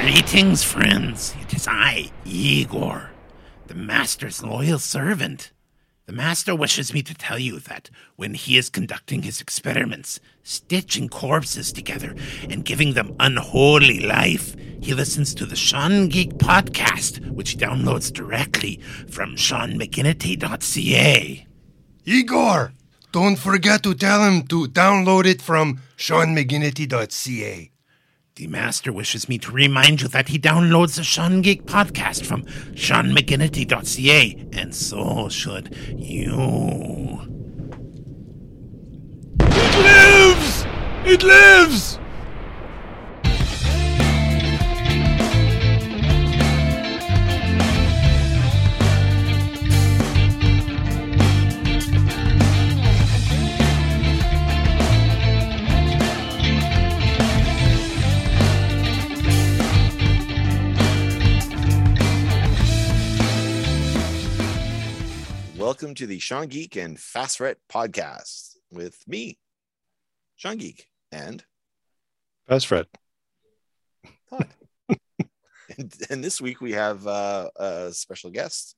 Greetings, friends. It is I, Igor, the Master's loyal servant. The Master wishes me to tell you that when he is conducting his experiments, stitching corpses together and giving them unholy life, he listens to the Sean Geek podcast, which he downloads directly from SeanMcGinnity.ca. Igor, don't forget to tell him to download it from SeanMcGinnity.ca. The Master wishes me to remind you that he downloads the Sean Geek podcast from SeanMcGinnity.ca, and so should you. It lives! It lives! Welcome to the Sean Geek and Fast Fred podcast with me, Sean Geek, and Fast Fred. and, and this week we have uh, a special guest,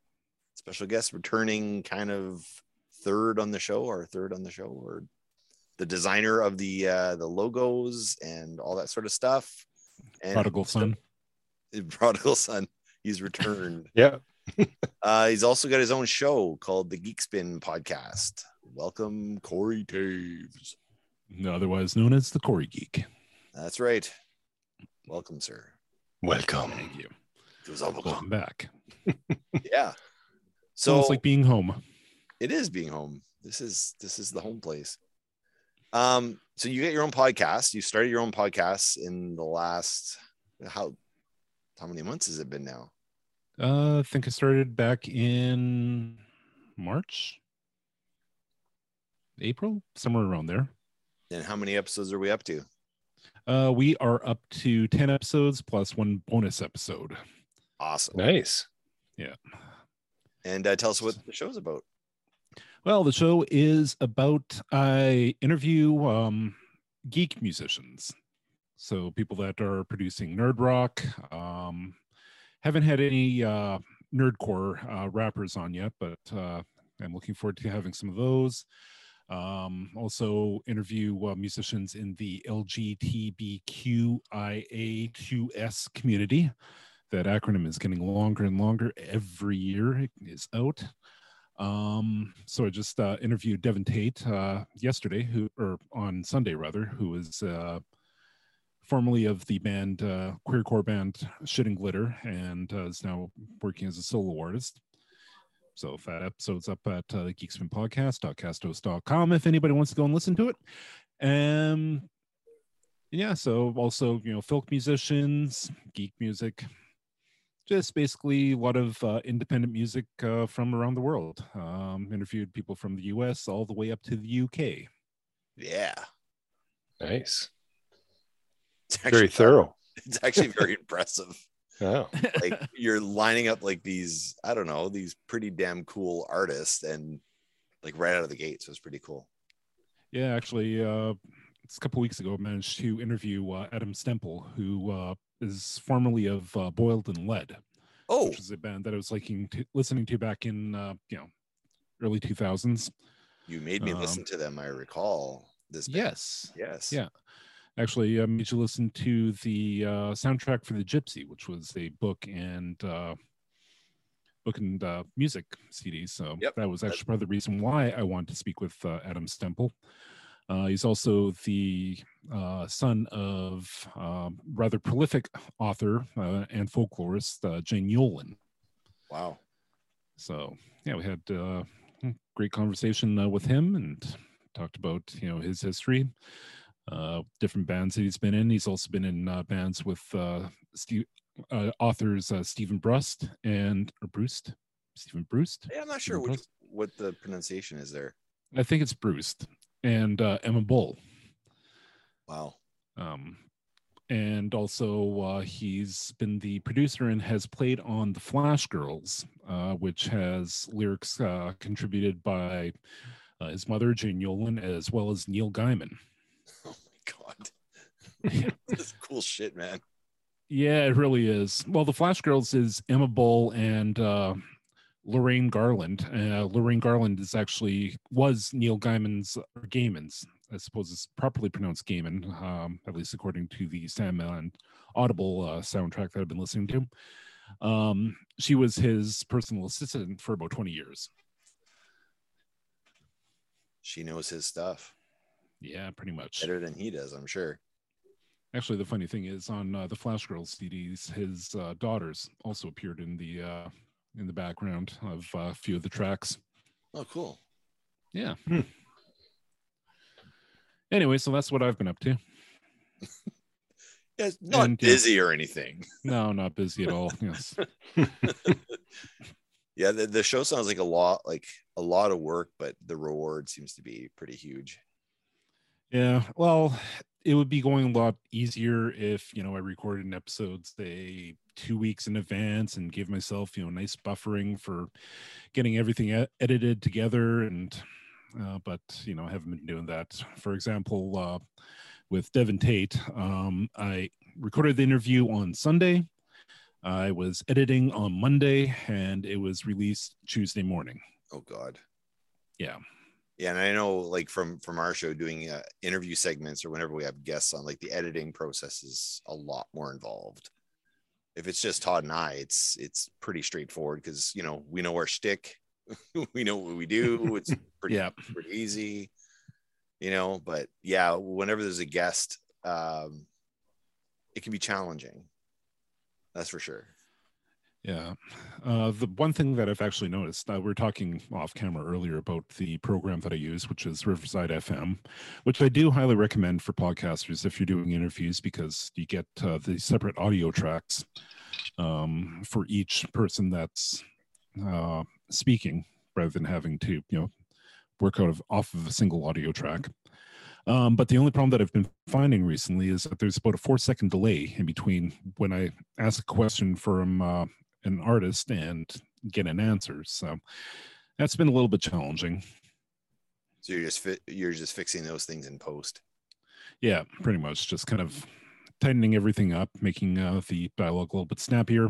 special guest returning kind of third on the show, or third on the show, or the designer of the uh, the logos and all that sort of stuff. And Prodigal son. prodigal son, he's returned. Yeah. uh, he's also got his own show called the Geek Spin Podcast. Welcome, Corey Taves. otherwise known as the Corey Geek. That's right. Welcome, sir. Welcome. Thank you. It was all Welcome back. yeah. So So it's like being home. it is being home. This is this is the home place. Um, so you get your own podcast. You started your own podcast in the last how how many months has it been now? Uh, I think I started back in March, April, somewhere around there. And how many episodes are we up to? Uh, we are up to 10 episodes plus one bonus episode. Awesome. Nice. Yeah. And uh, tell us what the show's about. Well, the show is about I interview um, geek musicians, so people that are producing nerd rock. Um, haven't had any uh, nerdcore uh, rappers on yet, but uh, I'm looking forward to having some of those. Um, also, interview uh, musicians in the LGBTQIA2S community. That acronym is getting longer and longer every year. It is out. Um, so I just uh, interviewed Devin Tate uh, yesterday, who or on Sunday rather, who is uh, formerly of the band uh, queercore band Shit and Glitter, and uh, is now working as a solo artist. So if that episode's up at uh, the Geekspin Podcast.castos.com if anybody wants to go and listen to it. Um, yeah, so also you know folk musicians, geek music, just basically a lot of uh, independent music uh, from around the world. Um, interviewed people from the US all the way up to the UK. Yeah. Nice. It's Very thorough. It's actually very impressive. Oh. Like you're lining up like these, I don't know, these pretty damn cool artists and like right out of the gate. So it's pretty cool. Yeah, actually, uh, it's a couple weeks ago, I managed to interview uh, Adam Stemple, who uh, is formerly of uh, Boiled in Lead, Oh, which is a band that I was liking to, listening to back in uh, you know early 2000s. you made me Um, listen to them. I recall this. band. Yes, Yes. Yeah. Actually, I made you listen to the uh, soundtrack for the Gypsy, which was a book and uh, book and uh, music CD. So Yep. that was actually part of the reason why I wanted to speak with uh, Adam Stemple. Uh, he's also the uh, son of um, rather prolific author uh, and folklorist uh, Jane Yolen. Wow. So yeah, we had uh, great conversation uh, with him and talked about you know his history, uh, different bands that he's been in. He's also been in uh, bands with uh, Steve, uh, authors uh, Steven Brust and or Brust, Steven Brust. Yeah, I'm not sure which, what the pronunciation is there. I think it's Brust and uh, Emma Bull. Wow. Um, and also uh, he's been the producer and has played on the Flash Girls, uh, which has lyrics uh, contributed by uh, his mother Jane Yolen as well as Neil Gaiman. This is cool shit, man. Yeah, it really is. Well, the Flash Girls is Emma Bull and uh, Lorraine Garland. Uh, Lorraine Garland is actually was Neil Gaiman's or Gaiman's, I suppose it's properly pronounced Gaiman, um, at least according to the Sam Sandman Audible uh, soundtrack that I've been listening to. Um, she was his personal assistant for about 20 years. She knows his stuff Yeah, pretty much. better than he does, I'm sure. Actually, the funny thing is, on uh, the Flash Girls CDs, his uh, daughters also appeared in the uh, in the background of uh, a few of the tracks. Oh, cool. Yeah. Hmm. Anyway, so that's what I've been up to. Yeah, not And, yeah. busy or anything. No, not busy at all. Yes. Yeah, the, the show sounds like a lot like a lot of work, but the reward seems to be pretty huge. Yeah. Well, it would be going a lot easier if, you know, I recorded an episode, say, two weeks in advance and gave myself, you know, nice buffering for getting everything edited together. And, uh, but, you know, I haven't been doing that. For example, uh, with Devin Tate, um, I recorded the interview on Sunday. I was editing on Monday and it was released Tuesday morning. Oh God. Yeah. Yeah, and I know like from from our show doing uh, interview segments or whenever we have guests on, like the editing process is a lot more involved. If it's just Todd and I, it's it's pretty straightforward because you know we know our shtick, we know what we do. It's pretty Yeah. pretty easy, you know. But yeah, whenever there's a guest, um, it can be challenging. That's for sure. Yeah. Uh, the one thing that I've actually noticed, uh, we are talking off camera earlier about the program that I use, which is Riverside FM, which I do highly recommend for podcasters if you're doing interviews because you get uh, the separate audio tracks um, for each person that's uh, speaking rather than having to, you know, work out of off of a single audio track. Um, but the only problem that I've been finding recently is that there's about a four second delay in between when I ask a question from uh, an artist and get an answer. So that's been a little bit challenging. So you're just fi- you're just fixing those things in post. Yeah, pretty much just kind of tightening everything up, making uh, the dialogue a little bit snappier,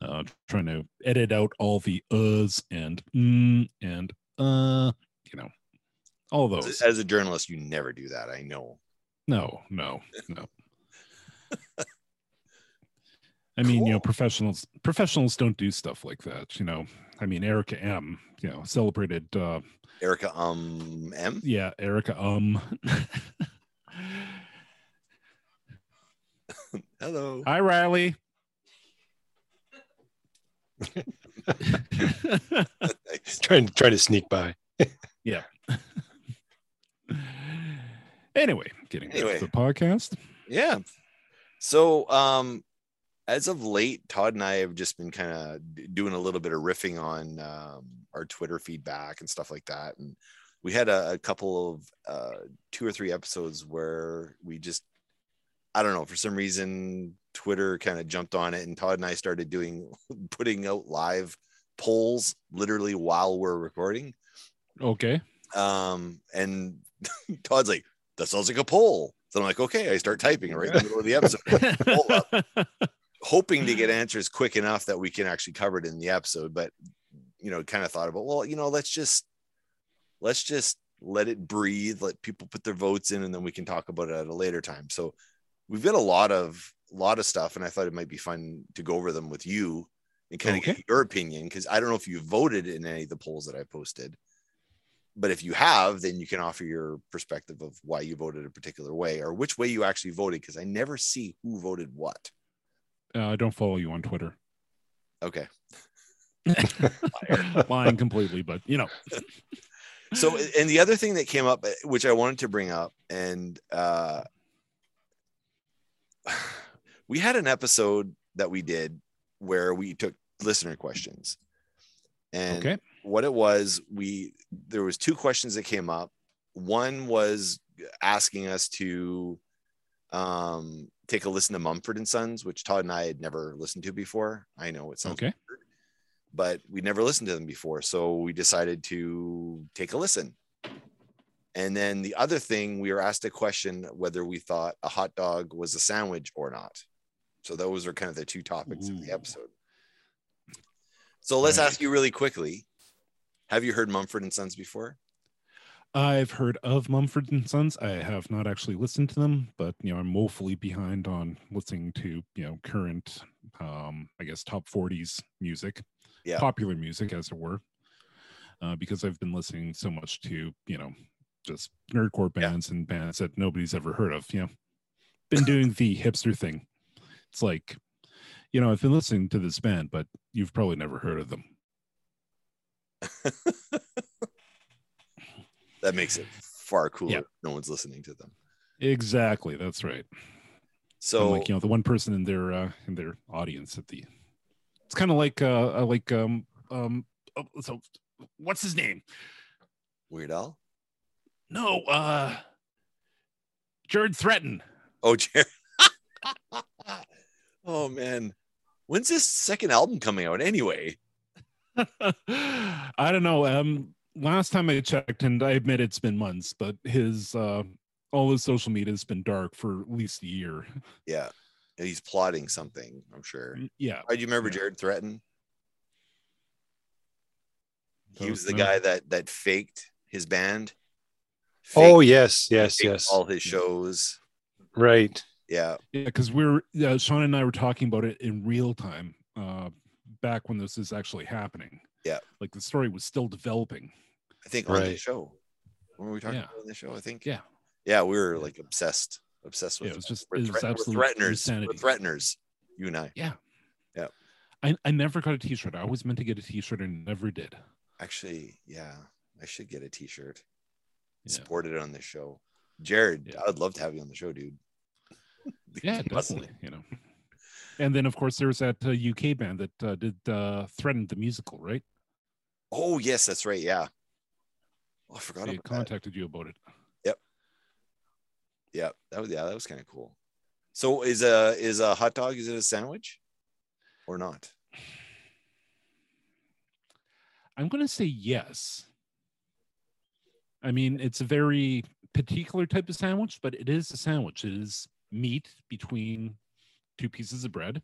uh, trying to edit out all the uhs and mm and uh, you know, all As those. a- As a journalist, you never do that. I know. No, no, no. I mean, you know, professionals professionals don't do stuff like that. You know, I mean, Erica M. You know, celebrated. uh Erica, um, M. Yeah, Erica. Um. Hello. Hi, Riley. trying to trying to sneak by. Yeah. anyway, getting back Anyway. to the podcast. Yeah. So, um, as of late, Todd and I have just been kind of doing a little bit of riffing on um, our Twitter feedback and stuff like that. And we had a, a couple of uh, two or three episodes where we just, I don't know, for some reason, Twitter kind of jumped on it, and Todd and I started doing putting out live polls literally while we're recording. Okay. Um, and Todd's like, that sounds like a poll. So I'm like, okay, I start typing right in the middle of the episode, hoping to get mm. answers quick enough that we can actually cover it in the episode. But you know, kind of thought about, well, you know, let's just let's just let it breathe, let people put their votes in, and then we can talk about it at a later time. So we've got a lot of a lot of stuff, and I thought it might be fun to go over them with you and kind of get your opinion because I don't know if you voted in any of the polls that I posted but if you have then you can offer your perspective of why you voted a particular way or which way you actually voted because i never see who voted what Uh, I don't follow you on Twitter. okay Lying completely, but you know. so and the other thing that came up which i wanted to bring up and uh we had an episode that we did where we took listener questions and Okay. what it was we there was two questions that came up one was asking us to um take a listen to mumford and sons which todd and i had never listened to before i know it sounds Okay. weird, but we never listened to them before so we decided to take a listen and then the other thing we were asked a question whether we thought a hot dog was a sandwich or not So those are kind of the two topics of the episode. So let's Right. ask you really quickly: Have you heard Mumford and Sons before? I've heard of Mumford and Sons. I have not actually listened to them, but you know, I'm woefully behind on listening to you know current, um, I guess top 40s music, Yeah. popular music, as it were, uh, because I've been listening so much to you know just nerdcore Yeah. bands and bands that nobody's ever heard of. You know, been doing the hipster thing. It's like, you know, I've been listening to this band, but you've probably never heard of them. That makes it far cooler. Yeah. No one's listening to them. Exactly, that's right. So So like you know the one person in their uh in their audience at the it's kind of like uh uh, like um um oh, so what's his name Weird Al. no uh Jared Threatin Oh, Jared. oh man, when's this second album coming out anyway? i don't know um last time i checked and i admit it's been months but his uh all his social media has been dark for at least a year Yeah, he's plotting something. I'm sure. yeah Oh, do you remember Yeah. Jared Threatin? He was the know. guy that that faked his band. Oh yes, yes, yes. All his shows. Right. Yeah, Yeah, because we're uh, Sean and I were talking about it in real time uh, back when this is actually happening. Yeah. like the story was still developing. I think on the show. When were we talking Yeah. about on the show? I think. Yeah, Yeah, we were like obsessed, obsessed with. Yeah, it was just- we're, it was threat- we're absolute threateners. We're insanity. threateners. You and I. Yeah. Yeah. I, I never got a T-shirt. I always meant to get a T-shirt and never did. Actually, yeah, I should get a T-shirt. Yeah. Support it on the show. Jared, Yeah. I would love to have you on the show, dude. Yeah, definitely. You know, and then of course there was that uh, UK band that uh, did uh, "Threatened" the musical, right? Oh yes, that's right. Yeah. Oh, I forgot They about that. contacted you about it. Yep. Yeah, that was yeah, that was kind of cool. So is a is a hot dog is it a sandwich or not? I'm going to say yes. I mean, it's a very particular type of sandwich, but it is a sandwich. It is meat between two pieces of bread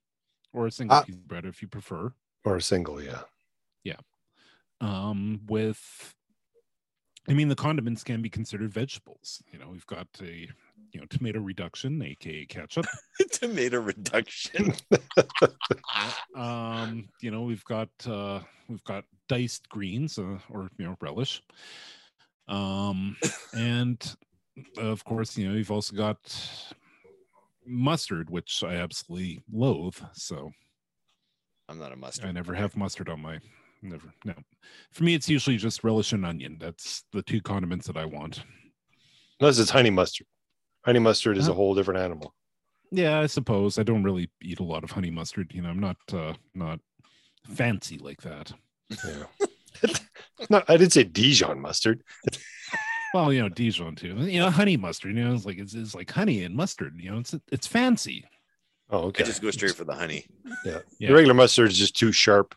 or a single Ah. piece of bread if you prefer. Or a single, yeah, yeah. Um, with, I mean, the condiments can be considered vegetables. You know, we've got a, you know, tomato reduction, aka ketchup. Tomato reduction. um, you know, we've got uh, we've got diced greens uh, or you know relish. Um, and of course, you know, you've also got mustard, which I absolutely loathe. So I'm not a mustard. I never have mustard on my never no. For me, it's usually just relish and onion. That's the two condiments that I want. Unless it's honey mustard. Honey mustard is a whole different animal. Yeah, I suppose I don't really eat a lot of honey mustard. You know, I'm not uh, not fancy like that. Yeah. no, I didn't say Dijon mustard. Well, you know, Dijon too. You know, honey mustard. You know, it's like it's, it's like honey and mustard. You know, it's it's fancy. Oh, okay. I okay. just go straight for the honey. yeah. Yeah. The regular mustard is just too sharp.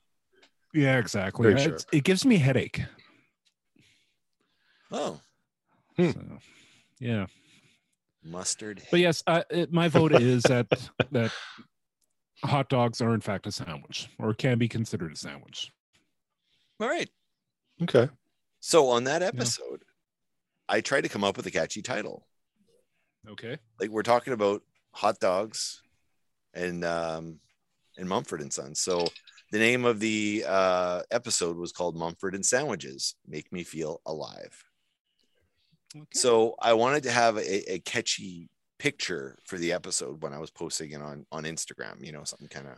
Yeah, exactly. Very It's- sharp. It gives me headache. Oh, Hmm. So, yeah, mustard. but yes, uh, it, my vote is that that hot dogs are in fact a sandwich, or can be considered a sandwich. All right. Okay. So on that episode, I tried to come up with a catchy title. Okay. Like we're talking about hot dogs and um and Mumford and Sons. So the name of the uh episode was called Mumford and Sandwiches Make Me Feel Alive. okay. So I wanted to have a, a catchy picture for the episode when I was posting it on on Instagram, you know, something kind of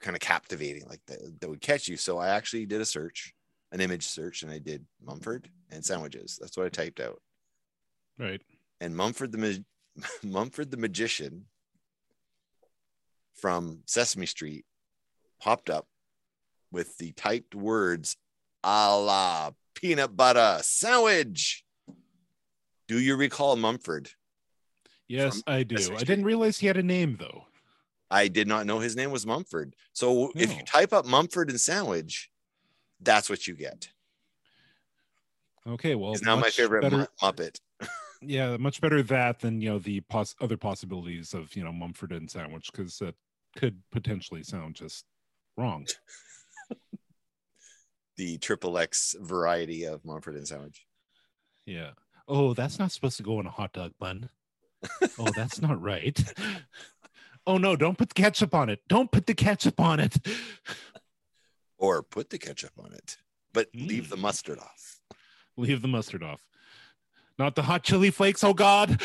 kind of captivating like that, that would catch you. So I actually did a search, an image search, and I did Mumford and sandwiches. That's what I typed out. right. And Mumford the Ma- Mumford the magician from Sesame Street popped up with the typed words a la peanut butter sandwich. Do you recall Mumford? Yes, I do. I didn't realize he had a name though. I did not know his name was Mumford. So if you type up Mumford and sandwich, that's what you get. Okay, well, He's now my favorite better- Muppet. Yeah, much better that than you know the pos- other possibilities of you know Mumford and sandwich because that could potentially sound just wrong. The triple X variety of Mumford and Sandwich. Yeah. Oh, that's not supposed to go in a hot dog bun. oh, that's not right. oh no, don't put the ketchup on it. Don't put the ketchup on it. Or put the ketchup on it, but leave Mm. the mustard off. Leave the mustard off. Not the hot chili flakes. Oh God.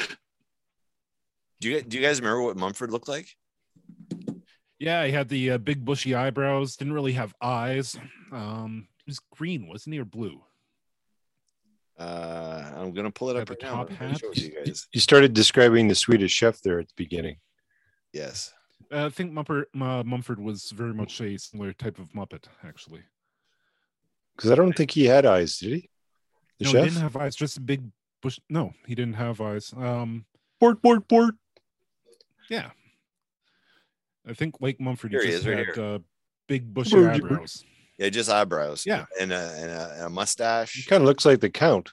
Do you do you guys remember what Mumford looked like? Yeah, he had the uh, big bushy eyebrows. Didn't really have eyes. Um, he was green, wasn't he, or blue? Uh, I'm gonna pull it up Had right now. top hat. show it to you guys. You started describing the Swedish chef there at the beginning. Yes. Uh, I think Mumford, uh, Mumford was very much a similar type of Muppet, actually. Because I don't think he had eyes, did he? The no, chef? he didn't have eyes. Just a big bush. No, he didn't have eyes. Um, Board, board, board. yeah. I think like Mumford, he Here just is, right had uh, big bushy eyebrows. Yeah, just eyebrows. Yeah. and a and a, and a He kind of looks like the Count.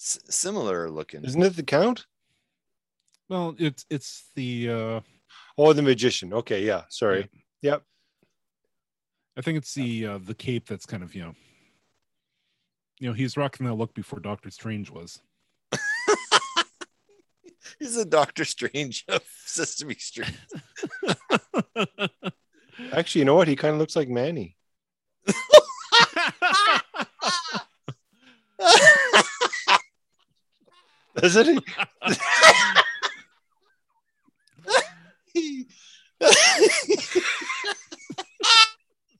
S- similar looking. Isn't it the Count? Well, it's it's the uh, Oh, the magician. Okay, yeah. Sorry. Yep. I think it's the uh, the cape that's kind of you know, you know, he's rocking that look before Doctor Strange was. He's a Doctor Strange of Sesame Street. Actually, you know what? He kind of looks like Manny. Doesn't he?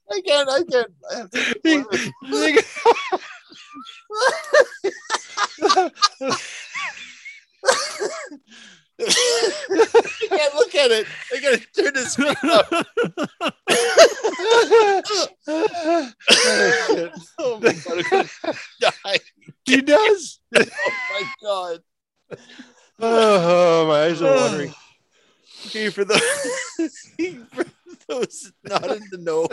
I can't. I can't. I have to- I can't look at it. I gotta turn this screen up. oh. My god, die. he does. Oh my god. Oh, my eyes are watering. Okay, for those for those not in the know,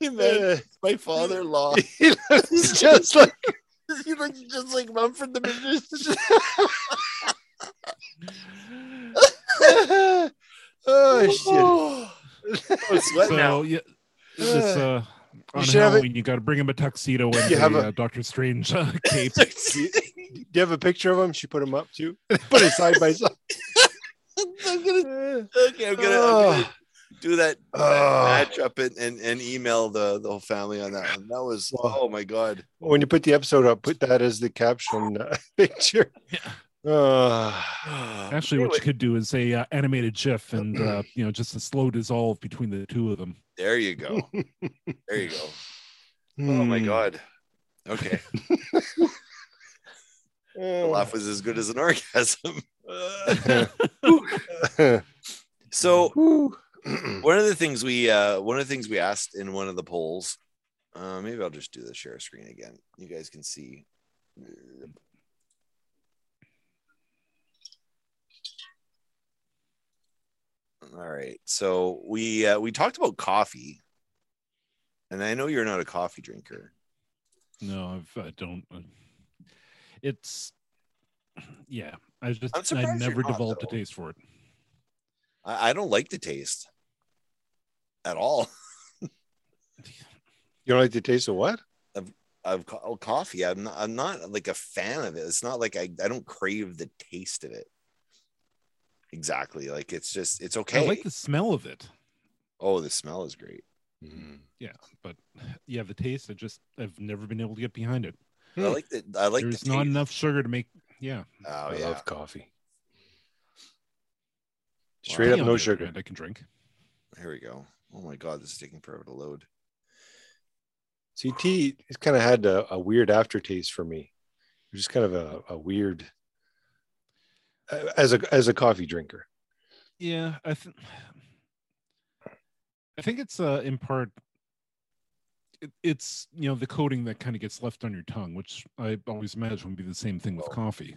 man, my father-in-law. he looks just like he looks just like Mumford the Magician. oh shit. Oh, I'm sweating now. so yeah, this uh, on should have it- Halloween, you got to bring him a tuxedo and You a, have a- uh, Doctor Strange uh, cape. Do you have a picture of him? She put him up too. Put it side by side. I'm gonna okay. I'm gonna, I'm gonna do that, that Oh. match up and, and, and email the, the whole family on that one. That was oh my god. When you put the episode up, put that as the caption uh, picture. Oh, Actually, what you could do is a uh, animated GIF and uh, you know just a slow dissolve between the two of them. There you go. There you go. Oh my Hmm. god. Okay. The Oh. laugh was as good as an orgasm. so one of the things we uh one of the things we asked in one of the polls uh maybe i'll just do the share screen again you guys can see all right so we uh, we talked about coffee and i know you're not a coffee drinker No, I've, I don't. uh, It's yeah. I just I'm I never not, developed though. a taste for it. I, I don't like the taste at all You don't like the taste of what? of co- oh, coffee. I'm not, I'm not like a fan of it. It's not like I, I don't crave the taste of it. Exactly. Like it's just it's okay. I like the smell of it. oh, the smell is great. Mm-hmm. Yeah. But yeah, the taste. I just I've never been able to get behind it. I like the I like There's the not taste. enough sugar to make. Yeah, Oh I yeah. love coffee. Straight Tea, up, no sugar. hand, I can drink. Here we go. Oh my god, this is taking forever to load. See, tea it's kind of had a, a weird aftertaste for me. It was just kind of a, a weird as a as a coffee drinker. Yeah, I think. I think it's uh, in part. It, it's you know the coating that kind of gets left on your tongue, which I always imagine would be the same thing with Oh. coffee.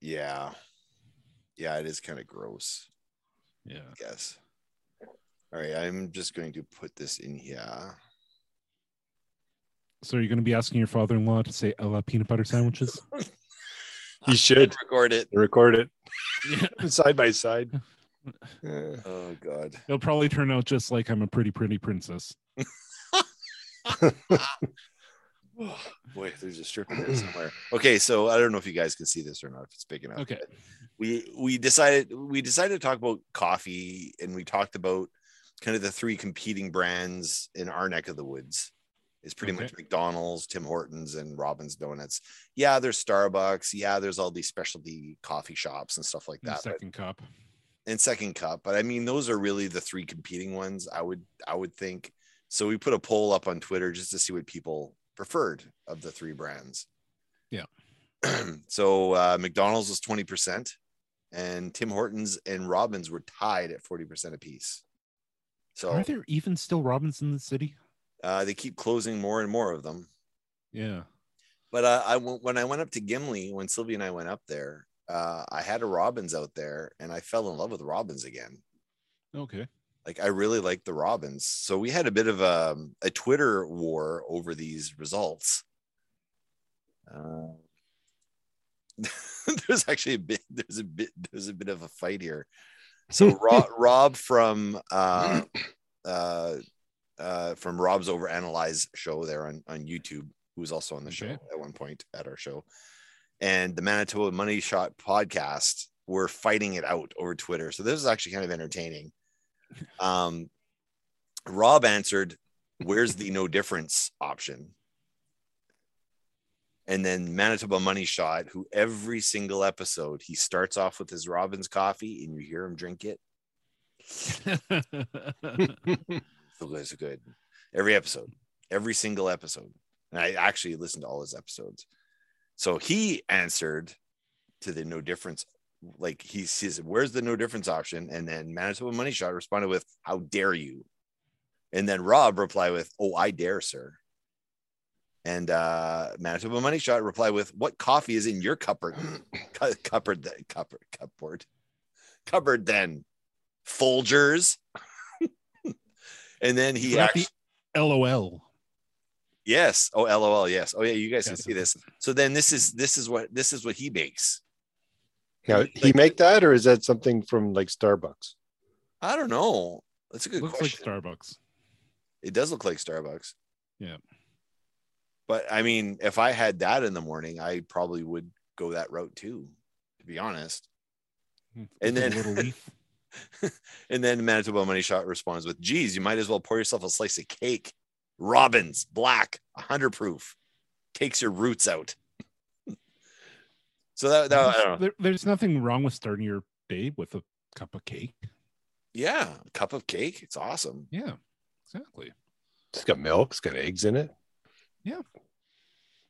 Yeah. Yeah, it is kind of gross, Yeah. I guess. All right, I'm just going to put this in here. So are you going to be asking your father-in-law to say "I love peanut butter sandwiches"? You should record it. record it yeah. side by side. Oh God. It'll probably turn out just like I'm a pretty, pretty princess. Boy, there's a strip in there somewhere. Okay, so I don't know if you guys can see this or not. If it's big enough. Okay. we we decided we decided to talk about coffee and we talked about kind of the three competing brands in our neck of the woods is pretty much McDonald's, Tim Hortons, and Robin's Donuts. Yeah, there's Starbucks. Yeah, there's all these specialty coffee shops and stuff like that. but- second cup. and second cup but i mean those are really the three competing ones i would i would think so we put a poll up on twitter just to see what people preferred of the three brands Yeah. so uh, mcdonald's was 20% and tim hortons and Robins were tied at 40% apiece so Are there even still Robins in the city? Uh, they keep closing more and more of them Yeah. but uh, I went- when I went up to Gimli, when Sylvia and I went up there, uh, I had a Robins out there, and I fell in love with Robins again. Okay. Like I really like the Robins. So we had a bit of a, a Twitter war over these results. Uh, there's actually a bit there's a bit there's a bit of a fight here. So Rob, Rob from uh, uh, uh, from Rob's Overanalyze show there on, on YouTube, who was also on the show Okay. at one point at our show, and the Manitoba Money Shot podcast were fighting it out over Twitter. So this is actually kind of entertaining. Um, Rob answered, "Where's the no difference option?" And then Manitoba Money Shot, who every single episode he starts off with his Robin's coffee, and you hear him drink it. So good. Every episode, every single episode. And I actually listened to all his episodes. So he answered to the no difference. Like he says, where's the no difference option? And then Manitoba Money Shot responded with, How dare you? And then Rob replied with, Oh, I dare, sir. And uh Manitoba Money Shot replied with, What coffee is in your cupboard? Cu- cupboard, cupboard, cupboard, cupboard then? Folgers. And then he Is actually the LOL. Yes. Oh, LOL. Yes. Oh, yeah. You guys can see this. So then this is this is what this is what he makes. Now, he make that, or is that something from like Starbucks? I don't know. That's a good Looks question. like Starbucks. it does look like Starbucks. Yeah. But I mean, if I had that in the morning, I probably would go that route too. To be honest. Hmm. And With a then- little leaf. and then Manitoba Money Shot responds with, "Geez, you might as well pour yourself a slice of cake. Robins, black, hundred proof, takes your roots out." so that, that I don't know. There- there's nothing wrong with starting your day with a cup of cake. yeah, a cup of cake. It's awesome. Yeah, exactly. It's got milk. It's got eggs in it. Yeah.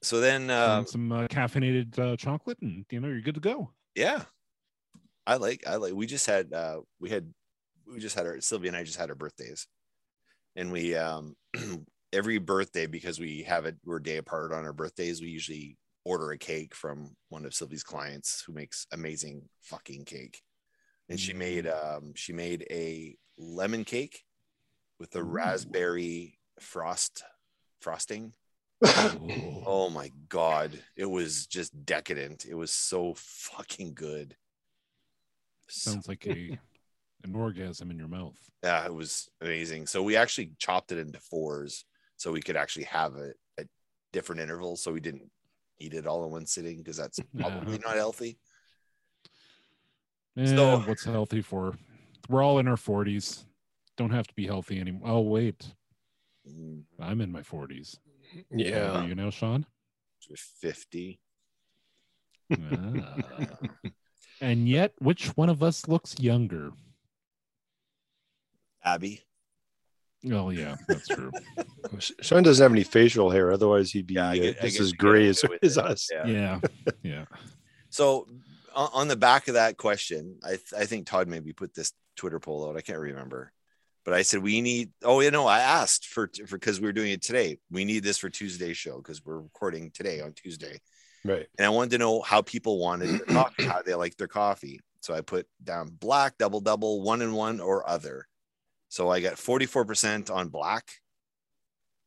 So then, um, some uh, caffeinated uh, chocolate, and you know you're good to go. yeah, I like. I like. We just had. uh We had. We just had our Sylvia and I just had our birthdays, and we um every birthday because we have it. We're a day apart on our birthdays. We usually order a cake from one of Sylvie's clients who makes amazing fucking cake, and she made um she made a lemon cake with a raspberry frost frosting. Oh my god, it was just decadent. It was so fucking good. So- sounds like a an orgasm in your mouth. yeah, it was amazing. So we actually chopped it into fours so we could actually have it at different intervals so we didn't eat it all in one sitting because that's probably not healthy. Eh, So- what's healthy for? We're all in our 40s. Don't have to be healthy anymore. Oh wait, Mm, I'm in my 40s. Yeah. are you know, Sean? 50. Ah. and yet, which one of us looks younger? Abby. Oh yeah, that's true. Sean doesn't have any facial hair. Otherwise, he'd be Yeah, I uh, get- just as gray away as, as us. Yeah. yeah, yeah. So on on the back of that question, I th- I think Todd maybe put this Twitter poll out. I can't remember, but I said we need. Oh, you know, I asked for for because we were doing it today. We need this for Tuesday's show because we're recording today on Tuesday, Right. and I wanted to know how people wanted their coffee, how they like their coffee. So I put down black, double double, one and one, or other. So I got forty four percent on black,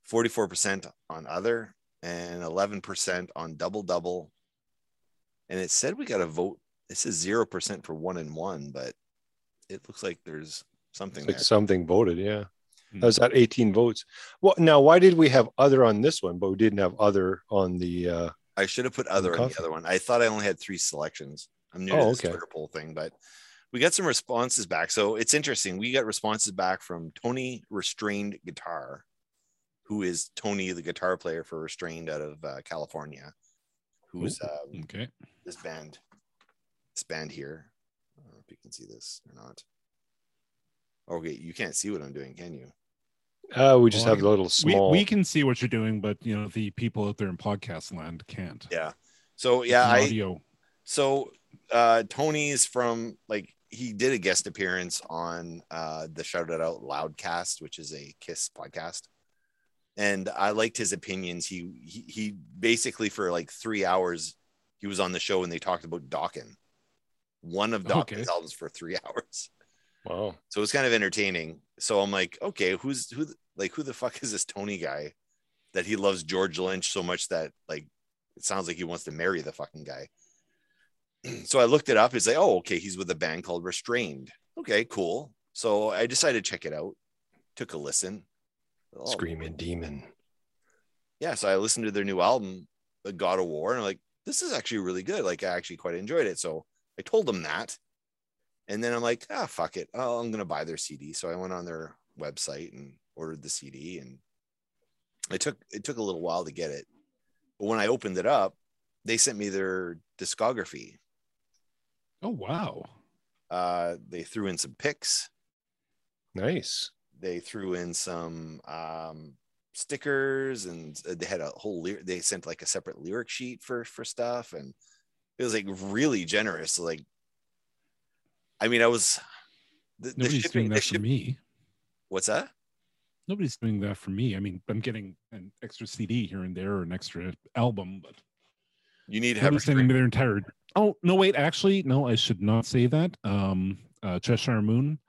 44% on other, and 11% on double double. And it said we got to vote. This is 0% for one and one, but it looks like there's something like there. something voted. Yeah. Hmm. That was at 18 votes. Well, now why did we have other on this one, but we didn't have other on the uh I should have put other on the other one. I thought I only had three selections. I'm new to Oh, this okay. Twitter poll thing, but we got some responses back. So it's interesting. We got responses back from Tony Restrayned Guitar, who is Tony, the guitar player for Restrayned out of uh, California, who's um, Okay. this band, this band here. I don't know if you can see this or not. Okay, you can't see what I'm doing, can you? Uh we just Well, have the little We, small we can see what you're doing, but you know the people out there in podcast land can't. Yeah. So yeah, I audio. so uh Tony's from like he did a guest appearance on uh the Shout It Out Loudcast, which is a Kiss podcast. And I liked his opinions. He he, he basically for like three hours he was on the show and they talked about Dokken's. One of Dokken's Okay. albums for three hours. Wow. So it was kind of entertaining. So I'm like, okay, who's who like who the fuck is this Tony guy that he loves George Lynch so much that like it sounds like he wants to marry the fucking guy. so I looked it up. It's like, oh, okay, he's with a band called Restrayned. Okay, cool. So I decided to check it out. Took a listen. Oh, Screaming demon. yeah, so I listened to their new album, The God of War, and I'm like, this is actually really good. Like, I actually quite enjoyed it. So I told them that. And then I'm like, ah, fuck it. Oh, I'm gonna buy their CD. So I went on their website and ordered the CD. And it took it took a little while to get it. But when I opened it up, they sent me their discography. Oh wow. Uh, they threw in some pics. Nice. they threw in some um stickers and they had a whole lyric they sent like a separate lyric sheet for for stuff and it was like really generous like i mean i was the, the Nobody's shipping doing the that for me. what's that Nobody's doing that for me. I mean, I'm getting an extra CD here and there or an extra album, but you need to have nobody's sending me their entire. Oh no, wait. Actually, no. I should not say that. Um, uh, Cheshire Moon.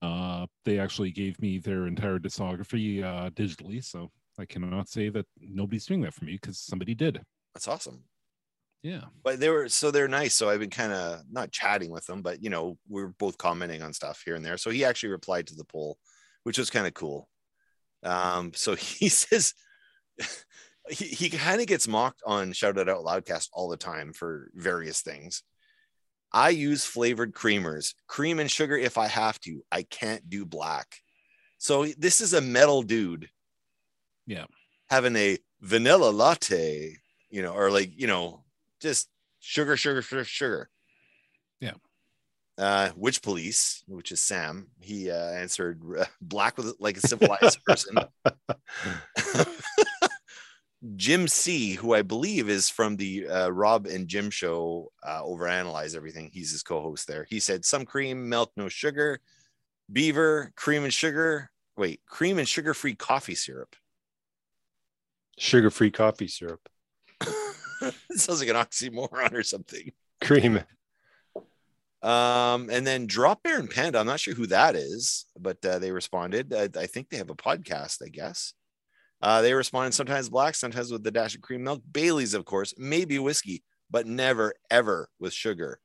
Uh, they actually gave me their entire discography uh, digitally, so I cannot say that nobody's doing that for me because somebody did. that's awesome Yeah. but they were so they're nice so i've been kind of not chatting with them but you know we're both commenting on stuff here and there. So he actually replied to the poll which was kind of cool. Um so he says he, he kind of gets mocked on Shout It Out Loudcast all the time for various things. I use flavored creamers cream and sugar if i have to. I can't do black. So this is a metal dude Yeah. having a vanilla latte you know or like you know just sugar sugar sugar sugar Yeah. uh witch police which is sam he uh answered uh, black with like a civilized person Jim C, who I believe is from the uh, Rob and Jim show, uh, overanalyze everything. He's his co-host there. He said some cream, milk, no sugar. Beaver, cream and sugar. Wait, cream and sugar-free coffee syrup. Sugar-free coffee syrup. sounds like an oxymoron or something. Cream. Um, and then Drop Bear and Panda. I'm not sure who that is, but uh, they responded. I, I think they have a podcast, I guess. Uh, they responded sometimes black, sometimes with the dash of cream milk. Bailey's, of course, maybe whiskey, but never ever with sugar.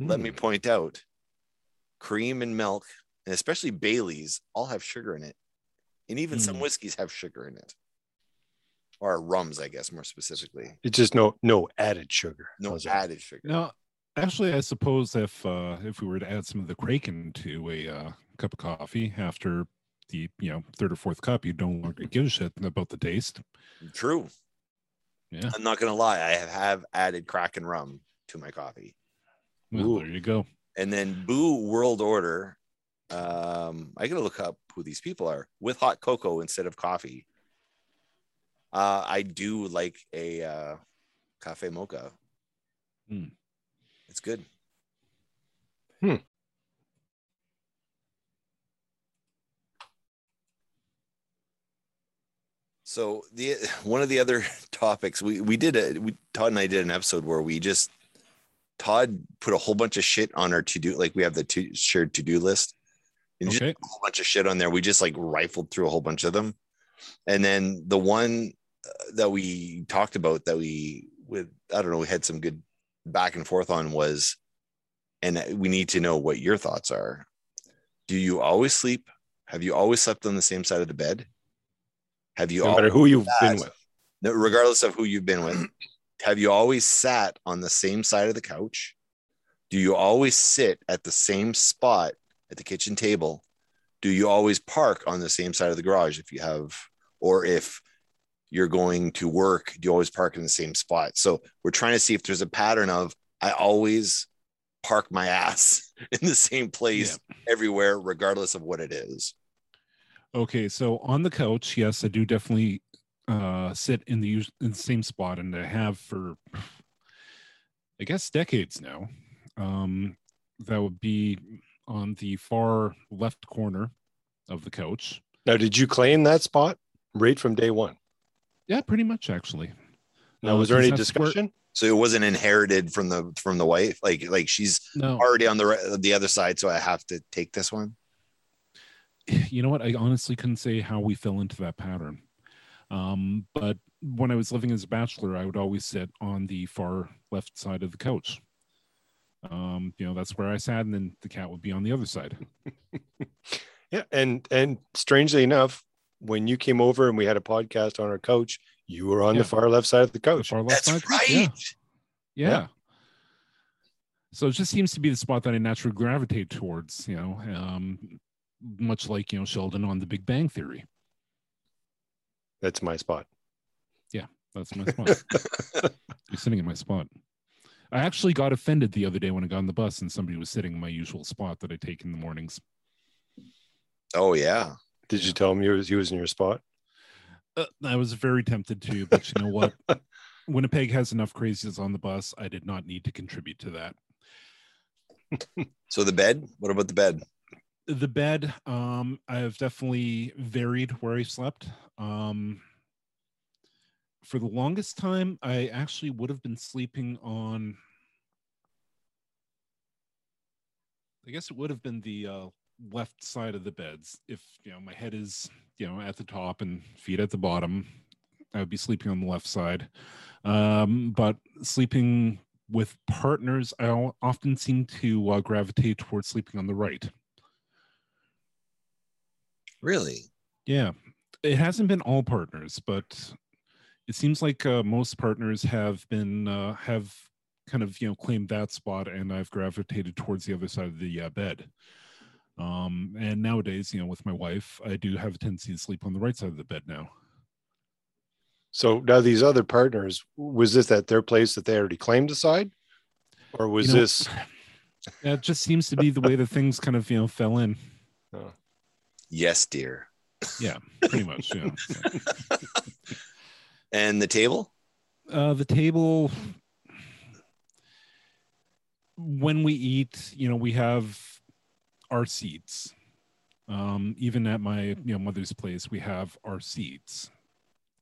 Let me Hmm. point out cream and milk, and especially Bailey's, all have sugar in it. And even some Hmm. whiskeys have sugar in it. Or rums, I guess, more specifically. It's just no no added sugar. No How's that? added sugar. No, actually, I suppose if uh, if we were to add some of the Kraken to a uh, cup of coffee after the you know third or fourth cup, you don't longer give a shit about the taste. True. Yeah. I'm not gonna lie, I have, have added kraken rum to my coffee. Well, Ooh. there you go. And then Boo World Order. Um, I gotta look up who these people are with hot cocoa instead of coffee. Uh, I do like a uh, cafe mocha. Hmm. It's good. Hmm. So the one of the other topics we we did a we Todd and I did an episode where we just Todd put a whole bunch of shit on our to do like we have the to, shared to do list and just a whole bunch of shit on there. We just like rifled through a whole bunch of them. And then the one that we talked about that we with I don't know we had some good back and forth on was, and we need to know what your thoughts are. Do you always sleep? Have you always slept on the same side of the bed? Have you No matter who you've been with. no, regardless of who you've been with, have you always sat on the same side of the couch? Do you always sit at the same spot at the kitchen table? Do you always park on the same side of the garage if you have, or if you're going to work, do you always park in the same spot? So we're trying to see if there's a pattern of I always park my ass in the same place everywhere, regardless of what it is. Okay, so on the couch, yes, I do definitely uh, sit in the in the same spot, and I have for, I guess, decades now. Um, that would be on the far left corner of the couch. Now, did you claim that spot right from day one? Yeah, pretty much actually. Now, Uh, was there any that's where- discussion? So it wasn't inherited from the from the wife, like like she's No, already on the the other side, so I have to take this one. you know what? I honestly couldn't say how we fell into that pattern. Um, but when I was living as a bachelor, I would always sit on the far left side of the couch. Um, you know, that's where I sat, and then the cat would be on the other side. Yeah, and and strangely enough, when you came over and we had a podcast on our couch, you were on Yeah. the far left side of the The couch. far left That's side. right. Yeah. Yeah. Yeah. So it just seems to be the spot that I naturally gravitate towards, you know, um, much like, you know, Sheldon on the Big Bang Theory. That's my spot. Yeah, that's my spot. You're sitting in my spot. I actually got offended the other day when I got on the bus and somebody was sitting in my usual spot that I take in the mornings. Oh yeah. Did you tell him he was he was in your spot? Uh, I was very tempted to, but you know what? Winnipeg has enough crazies on the bus. I did not need to contribute to that. So the bed. What about the bed? the bed um i have definitely varied where i slept um for the longest time i actually would have been sleeping on i guess it would have been the uh, left side of the beds if you know my head is you know at the top and feet at the bottom i would be sleeping on the left side um but sleeping with partners i often seem to uh, gravitate towards sleeping on the right Really? Yeah, it hasn't been all partners, but it seems like uh, most partners have been uh, have kind of you know claimed that spot, and I've gravitated towards the other side of the uh, bed. Um, and nowadays, you know, with my wife, I do have a tendency to sleep on the right side of the bed now. So now these other partners, was this at their place that they already claimed a side? Or was You know, this That just seems to be the way that things kind of you know fell in. Yes, dear. Yeah, pretty much. Yeah. And the table? uh, the table when we eat you know we have our seats um even at my you know mother's place we have our seats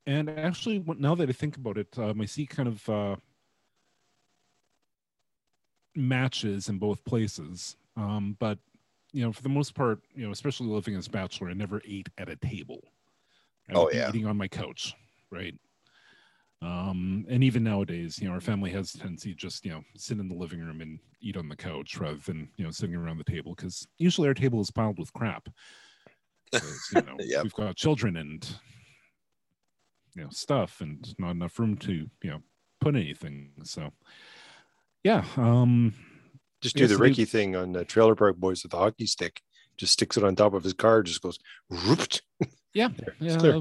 and actually now that i think about it uh, my seat kind of uh matches in both places. Um but you know for the most part you know especially living as a bachelor i never ate at a table. I Oh, yeah. eating on my couch right um, and even nowadays, you know, our family has a tendency to just, you know, sit in the living room and eat on the couch rather than, you know, sitting around the table because usually our table is piled with crap you know, Yep. we've got children and, you know, stuff and not enough room to, you know, put anything. So, yeah. Um, just do the Ricky thing on the Trailer Park Boys with the hockey stick? Just sticks it on top of his car, just goes whooped. Yeah, yeah.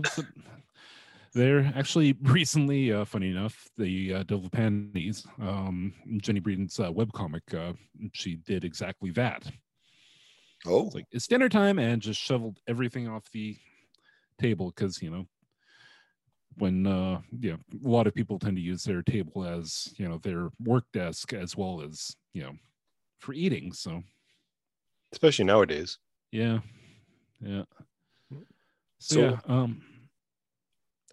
Clear. that was- They're actually recently, uh, funny enough, the uh, Devil Panties, um, Jennie Breeden's uh, webcomic, uh, she did exactly that. Oh, It's like it's dinner time and just shoveled everything off the table because you know when uh yeah a lot of people tend to use their table as you know their work desk as well as you know for eating so Especially nowadays. yeah yeah so, So- yeah um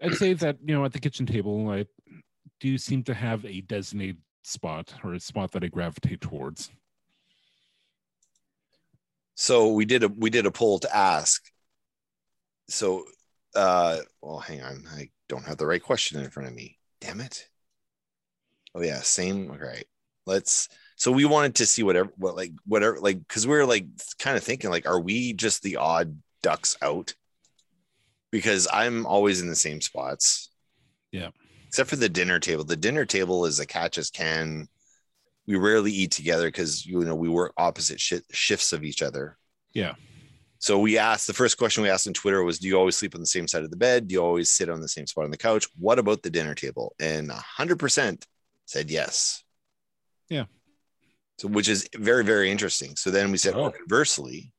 i'd say that you know at the kitchen table i do seem to have a designated spot or a spot that i gravitate towards. So we did a we did a poll to ask. So uh well hang on. I don't have the right question in front of me. Damn it. Oh yeah same. All right. Let's so we wanted to see whatever what like whatever like because we are like kind of thinking like are we just the odd ducks out because i'm always in the same spots Yeah. except for the dinner table the dinner table is a catch as can we rarely eat together because you know we work opposite shi shifts of each other Yeah. so we asked the first question we asked on Twitter was, "Do you always sleep on the same side of the bed? Do you always sit on the same spot on the couch? What about the dinner table?" And hundred percent said yes. Yeah. So which is very very interesting. So then we said, oh, conversely,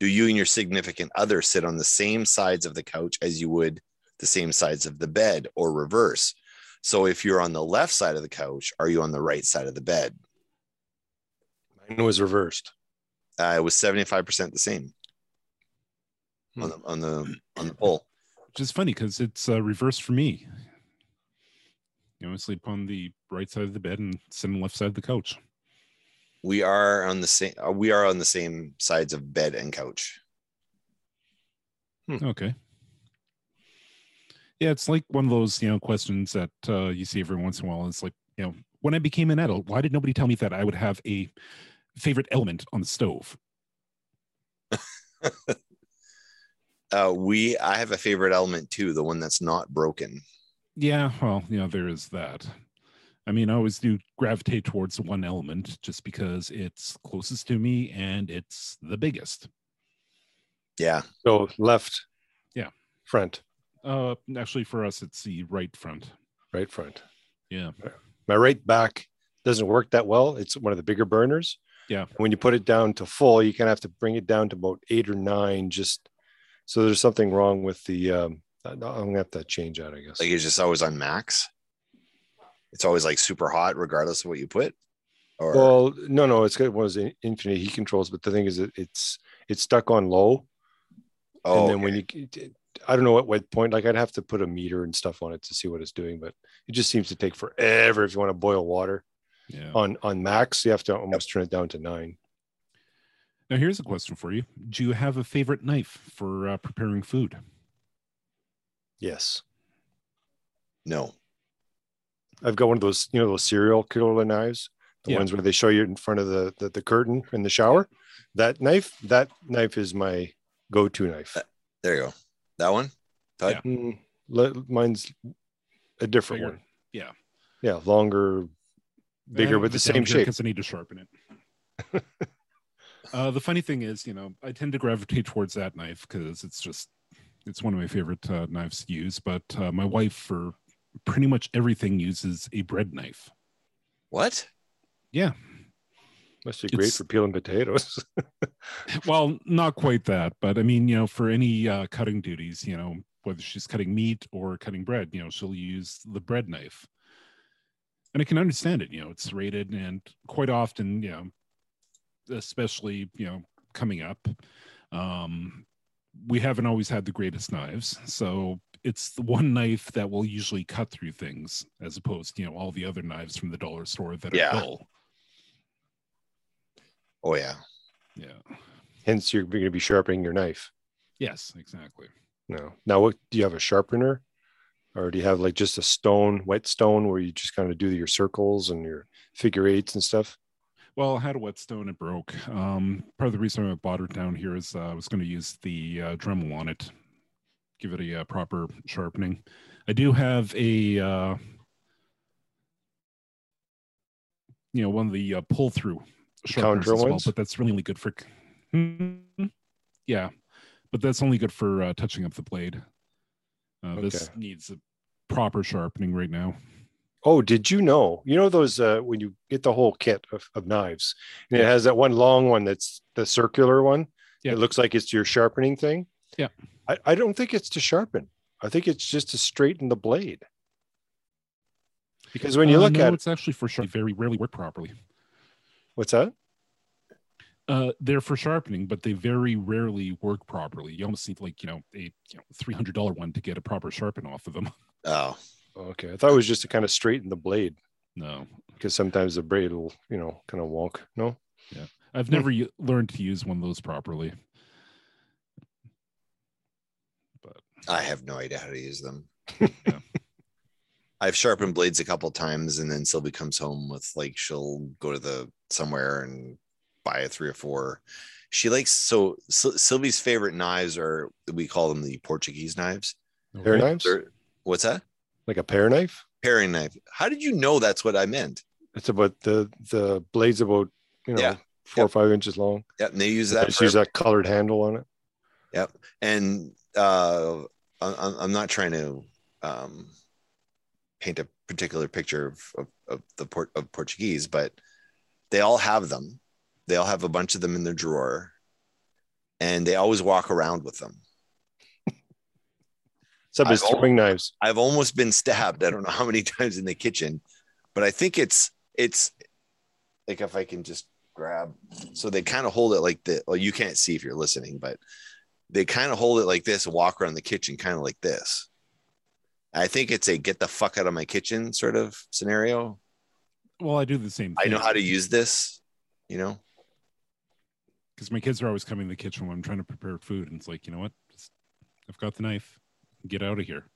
do you and your significant other sit on the same sides of the couch as you would the same sides of the bed, or reverse? So if you're on the left side of the couch, are you on the right side of the bed? Mine was reversed. Uh, it was seventy five percent the same Hmm. on the on the on the poll. Which is funny because it's uh, reversed for me. You know, I sleep on the right side of the bed and sit on the left side of the couch. We are on the same uh, we are on the same sides of bed and couch Okay. Yeah, it's like one of those, you know, questions that uh, you see every once in a while. It's like, you know, when I became an adult, why did nobody tell me that I would have a favorite element on the stove? uh we i have a favorite element too the one that's not broken Yeah, well, you know, there is that. I mean, I always do gravitate towards one element just because it's closest to me and it's the biggest. yeah So left. Yeah. Front. Uh, actually, for us, it's the right front. Right front. Yeah. My right back doesn't work that well. It's one of the bigger burners. Yeah. When you put it down to full, you kind of have to bring it down to about eight or nine. Just so there's something wrong with the. Um, I'm gonna have to change that, I guess. like it's just always on max it's always like super hot regardless of what you put or Well, no, no, it's got one of those infinite heat controls, but the thing is, that it's it's stuck on low, oh and then when you, I don't know at what point, like I'd have to put a meter and stuff on it to see what it's doing, but it just seems to take forever if you want to boil water Yeah. on on max. You have to almost turn it down to nine. Now, here's a question for you Do you have a favorite knife for uh, preparing food? Yes, no I've got one of those, you know, those serial killer knives, the Yeah. ones where they show you in front of the, the the curtain in the shower. That knife, that knife is my go-to knife. there you go that one Todd? Yeah. Mm, le- mine's a different Bigger. one. Yeah. Yeah, longer, bigger, but the same shape. Because I need to sharpen it. uh, the funny thing is, you know, I tend to gravitate towards that knife because it's just, it's one of my favorite uh, knives to use. But uh, my wife, for pretty much everything, uses a bread knife. what Yeah. Must be great It's- for peeling potatoes. well, not quite that, but I mean, you know, for any uh, cutting duties, you know, whether she's cutting meat or cutting bread, you know, she'll use the bread knife. And I can understand it, you know, it's rated and quite often, you know, especially, you know, coming up, um, we haven't always had the greatest knives. So it's the one knife that will usually cut through things as opposed to, you know, all the other knives from the dollar store that are dull. oh yeah Yeah. Hence, you're going to be sharpening your knife. Yes, exactly. No. Now, what do you have a sharpener, or do you have like just a stone, wet stone, where you just kind of do your circles and your figure eights and stuff? Well, I had a whetstone, it broke. Um, part of the reason I bought it down here is uh, I was going to use the uh, Dremel on it, give it a uh, proper sharpening. I do have a, uh, you know, one of the uh, pull through sharpeners as well, ones? but that's really only good for, Hmm, yeah, but that's only good for uh, touching up the blade. Uh, This needs a proper sharpening right now. Oh, did you know? You know those uh, when you get the whole kit of, of knives, and it has that one long one that's the circular one. Yeah. It looks like it's your sharpening thing. Yeah. I, I don't think it's to sharpen. I think it's just to straighten the blade. Because when you Uh, look no, at it's actually for sure very rarely work properly. what's that? Uh, they're for sharpening, but they very rarely work properly. You almost need like you know a you know, three hundred dollar one to get a proper sharpen off of them. oh Okay, I thought it was just to kind of straighten the blade No, because sometimes the blade will, you know, kind of wonk. No, Yeah, I've never learned to use one of those properly. But I have no idea how to use them. Yeah. I've sharpened blades a couple times, and then Sylvie comes home with like she'll go to the somewhere and buy a three or four. She likes so Syl- Sylvie's favorite knives are we call them the Portuguese knives. Pear Okay. knives? They're, what's that? Like a pear knife? Paring knife. How did you know that's what I meant? It's about the the blade's about you know Yeah. four Yep. or five inches long. Yep, and they use They that. just for use that colored handle on it. Yep. And uh, I- I'm, not trying to um, paint a particular picture of, of, of the port of Portuguese, but they all have them. They all have a bunch of them in their drawer, and they always walk around with them. Except I've throwing knives. I've almost been stabbed. I don't know how many times in the kitchen, but I think it's it's like if I can just grab. So they kind of hold it like the. Well, you can't see if you're listening, but they kind of hold it like this and walk around the kitchen, kind of like this. I think it's a get the fuck out of my kitchen sort of scenario. Well, I do the same. I know how to use this, you know. because my kids are always coming to the kitchen when I'm trying to prepare food, and it's like, you know what? Just, I've got the knife. Get out of here.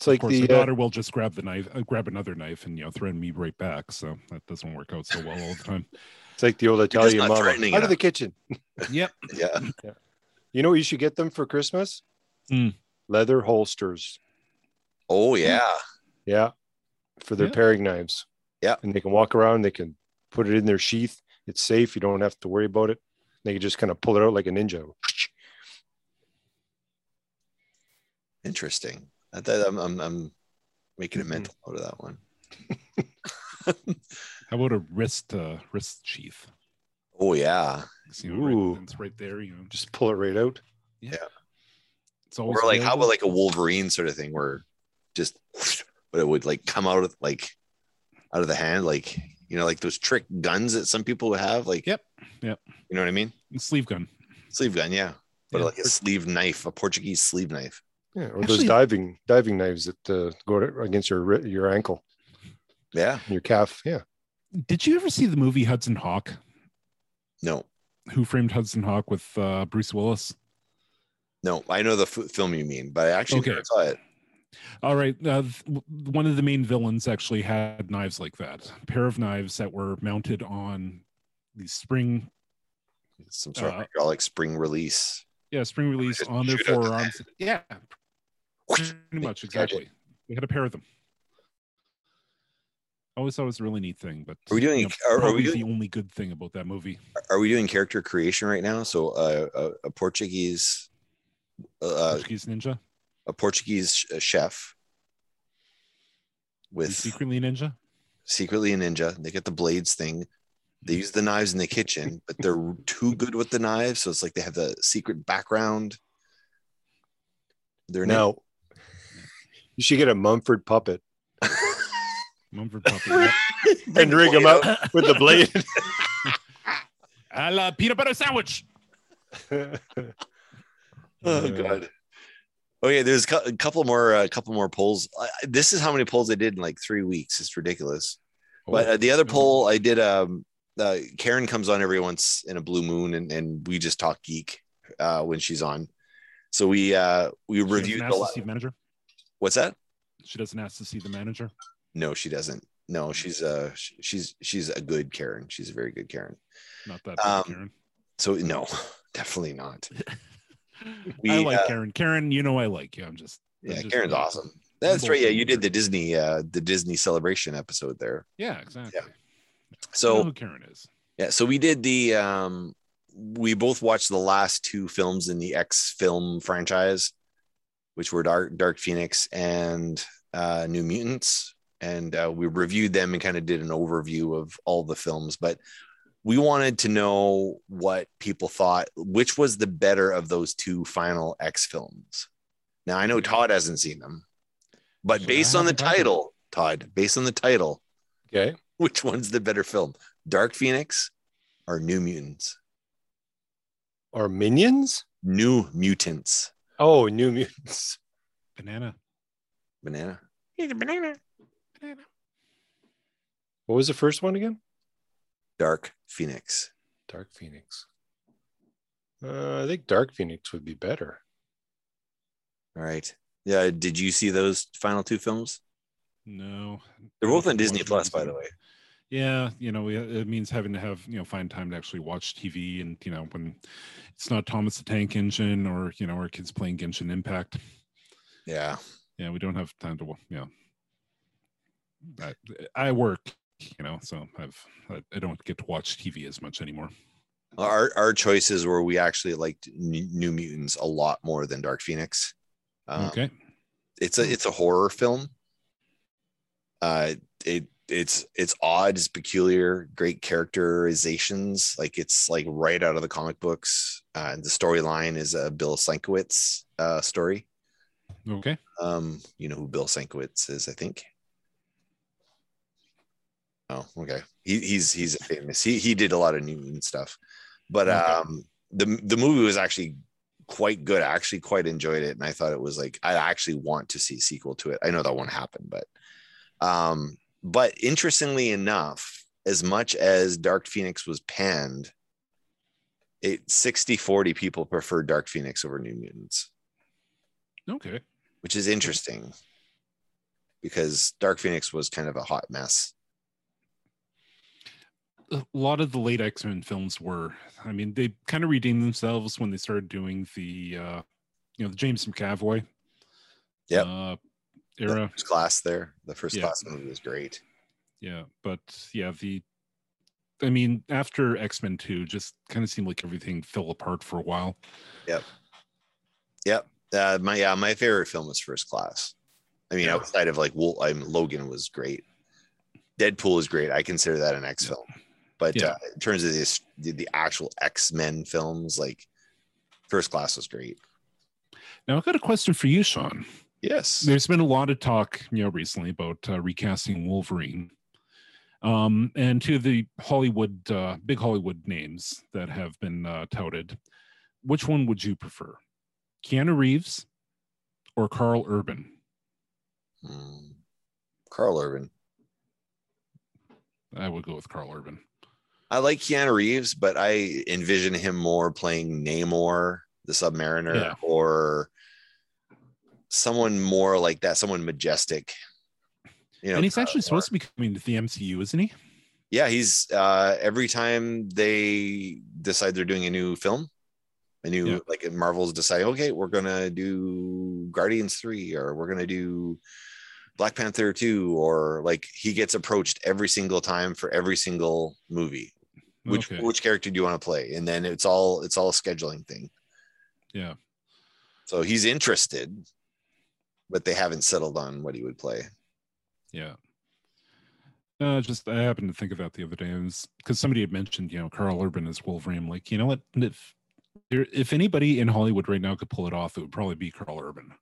It's like of course, the the uh, daughter will just grab the knife, uh, grab another knife, and you know, threaten me right back. So that doesn't work out so well all the time. it's like the old Italian not mama. threatening Out enough. of the kitchen. yep. Yeah. You know what you should get them for Christmas? Hmm. Leather holsters. Oh yeah. Yeah. For their Yeah. paring knives. Yeah. And they can walk around, they can put it in their sheath. It's safe. You don't have to worry about it. They can just kind of pull it out like a ninja. Interesting. I thought I'm, I'm I'm making a Mhm. mental note of that one. How about a wrist uh, wrist sheath? Oh yeah. So, you know, Ooh. right, it's right there. You know, just Just pull it right out. Yeah. It's always Or like how available. about like a Wolverine sort of thing where just but it would like come out of like out of the hand, like you know, like those trick guns that some people have, like Yep, yep. You know what I mean? sleeve gun. Sleeve gun, yeah. But Yeah. like a sleeve knife, a Portuguese sleeve knife. Yeah. Or Actually- those diving diving knives that uh, go against your your ankle, Yeah. your calf. Yeah. Did you ever see the movie Hudson Hawk? No, Who framed Hudson Hawk with uh, Bruce Willis? no. I know the f- film you mean, but I actually Okay. never saw it. All right. Uh, th- one of the main villains actually had knives like that. A pair of knives that were mounted on these spring, some sort Uh, of hydraulic spring release. yeah, spring release on their shoot out the forearms. Yeah, pretty much exactly. We had a pair of them. I always thought it was a really neat thing, but Are we doing- you know, are- are we doing- the only good thing about that movie? Are we doing character creation right now? So uh, a, a Portuguese, uh, Portuguese Ninja, a Portuguese sh- chef He's with secretly a ninja. secretly a ninja. They get the blades thing. They use the knives in the kitchen, but they're too good with the knives. So it's like they have the secret background. They're now Now, you should get a Mumford puppet Mumford puppet. and rig him up with the blade. A la peanut butter sandwich. Oh god. Oh yeah, there's a couple more, a couple more polls. I, I- this is how many polls I did in like three weeks. It's ridiculous. But uh, the other poll I did, um, uh, Karen comes on every once in a blue moon, and, and we just talk geek uh, when she's on. So we uh, we reviewed the ask la- to see the manager. What's that? She doesn't ask to see the manager. No, she doesn't. No, she's a she's she's a good Karen. She's a very good Karen. Not that bad, Um, Karen. So no, definitely not. We, I like uh, Karen. Karen, you know I like you. I'm just I'm Yeah, just, Karen's uh, awesome. That's right. Yeah, you did the Disney uh the Disney celebration episode there. Yeah, exactly. Know So who Karen is. yeah, so we did the um we both watched the last two films in the X film franchise, which were Dark Dark Phoenix and uh New Mutants. And uh, we reviewed them and kind of did an overview of all the films, but we wanted to know what people thought, which was the better of those two final X films. Now I know Todd hasn't seen them, but I based on the title, Todd, based on the title, okay. which one's the better film? Dark Phoenix or New Mutants? Or minions? New Mutants. Oh, New Mutants. Banana. Banana. He's a banana. Banana. What was the first one again? Dark Phoenix. Dark Phoenix. Uh, I think Dark Phoenix would be better. All right. Yeah. Did you see those final two films? No. They're both on Disney Plus, by the way. Yeah, you know, it it means having to have you know find time to actually watch TV, and you know when it's not Thomas the Tank Engine or you know our kids playing Genshin Impact. Yeah. Yeah, we don't have time to. You know, I, I work, you know, so I've I, I don't get to watch TV as much anymore. Our our choices were we actually liked New Mutants a lot more than Dark Phoenix. Um, okay, it's a it's a horror film. Uh, it it's it's odd, it's peculiar, great characterizations. Like it's like right out of the comic books. Uh, and the storyline is a Bill Sienkiewicz uh, story. okay, Um, you know who Bill Sienkiewicz is, I think. Oh, okay. He, he's he's famous. He he did a lot of New Mutant stuff, but Okay. um, the the movie was actually quite good. I actually quite enjoyed it, and I thought it was like I actually want to see a sequel to it. I know that won't happen, but um, but interestingly enough, as much as Dark Phoenix was panned, it 60 40 people preferred Dark Phoenix over New Mutants okay. which is interesting because Dark Phoenix was kind of a hot mess. a lot of the late X Men films were. I mean, they kind of redeemed themselves when they started doing the, uh, you know, the James McAvoy, yeah, uh, era. first class there, the first Yeah. class movie was great. Yeah, but yeah, the, I mean, after X Men Two, just kind of seemed like everything fell apart for a while. Yep. Yep uh, my yeah, my favorite film was First Class. I mean, Yeah. outside of like Wolf, I'm Logan was great. Deadpool is great. I consider that an X film. But Yeah. uh, in terms of this, the, the actual X Men films, like First Class was great. Now, I've got a question for you, Sean. Yes. There's been a lot of talk, you know, recently about uh, recasting Wolverine. Um, and to the Hollywood, uh, big Hollywood names that have been uh, touted, which one would you prefer? Keanu Reeves or Karl Urban? Mm. Karl Urban. I would go with Karl Urban. I like Keanu Reeves, but I envision him more playing Namor, the Submariner, Yeah. or someone more like that, someone majestic. You know, and he's actually supposed to be coming to the MCU, isn't he? yeah, he's uh every time they decide they're doing a new film, a new Yeah. like Marvel's decide, okay, we're gonna do Guardians 3 or we're gonna do Black Panther 2, or like he gets approached every single time for every single movie. Which Okay. which character do you want to play? And then it's all it's all a scheduling thing. Yeah. So he's interested, but they haven't settled on what he would play. Yeah. Uh, just I happened to think of that the other day. because somebody had mentioned, you know, Karl Urban as Wolverine. Like, you know what? If there, if anybody in Hollywood right now could pull it off, it would probably be Karl Urban.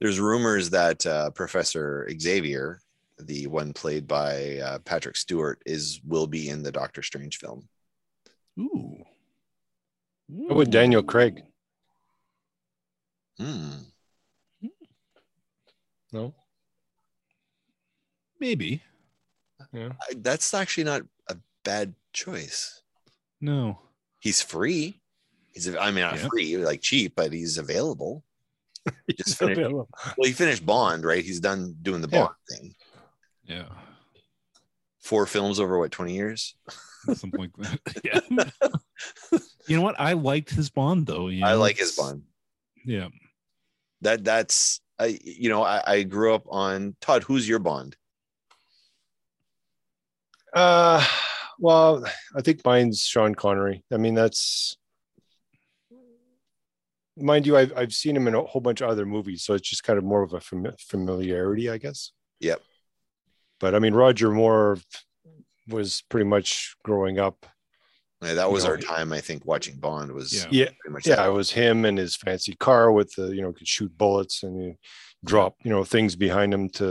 There's rumors that uh, Professor Xavier, the one played by uh, Patrick Stewart, is will be in the Doctor Strange film. Ooh. How about Daniel Craig? Hmm. No. Maybe. Yeah. I- That's actually not a bad choice. No. He's free. He's I mean not Yeah. free, like cheap, but he's available. He just finished, available. well, he finished Bond, right? He's done doing the Yeah. Bond thing. Yeah. Four films over what, 20 years? Something like that. Yeah. you know what? I liked his Bond though. you I like his Bond. Yeah. That that's I you know, I, I grew up on Todd, who's your Bond? Uh, well, I think mine's Sean Connery. I mean, that's mind you, I've I've seen him in a whole bunch of other movies, so it's just kind of more of a fam- familiarity, I guess. Yep. But I mean, Roger Moore was pretty much growing up. Yeah, that was No. our time, I think, watching Bond was Yeah. Yeah, pretty much yeah, that. it was him and his fancy car with the you know could shoot bullets and you drop you know things behind him to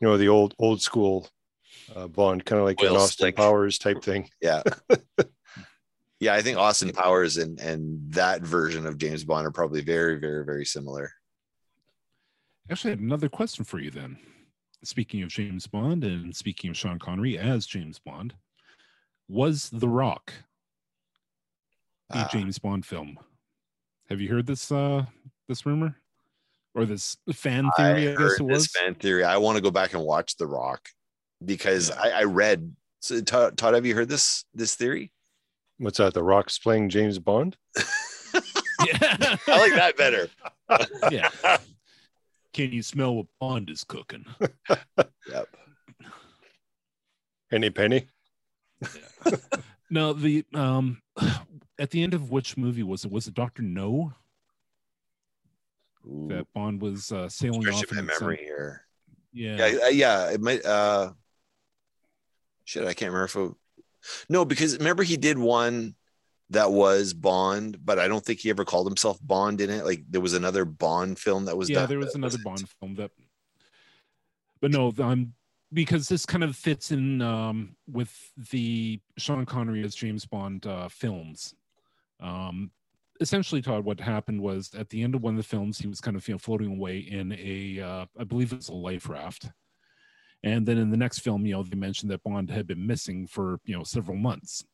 you know the old old school uh, Bond, kind of like an Austin slick. Powers type thing. Yeah. yeah, I think Austin Powers and and that version of James Bond are probably very, very, very similar. Actually, I had another question for you then. Speaking of James Bond and speaking of Sean Connery as James Bond, was The Rock a Ah. James Bond film? Have you heard this uh this rumor? or this fan theory, I, I guess heard it this was. fan theory. I want to go back and watch The Rock because Yeah. I, I read. So Todd, Todd, have you heard this this theory? What's that? The Rock's playing James Bond? Yeah. I like that better. yeah. Can you smell what Bond is cooking? Yep. Any penny? No, the um at the end of which movie was it? Was it Doctor No Ooh, that Bond was uh, sailing off my in some- memory here. Yeah. Yeah, uh, yeah. It might. uh Shit, I can't remember if. It, no, because remember he did one that was Bond, but I don't think he ever called himself Bond in it. Like there was another Bond film that was. yeah, done there was another Bond film that, but no, I'm because this kind of fits in um, with the Sean Connery as James Bond uh, films. Um, essentially, Todd, what happened was at the end of one of the films, he was kind of you know floating away in a, uh, I believe it's a life raft, and then in the next film, you know, they mentioned that Bond had been missing for you know several months.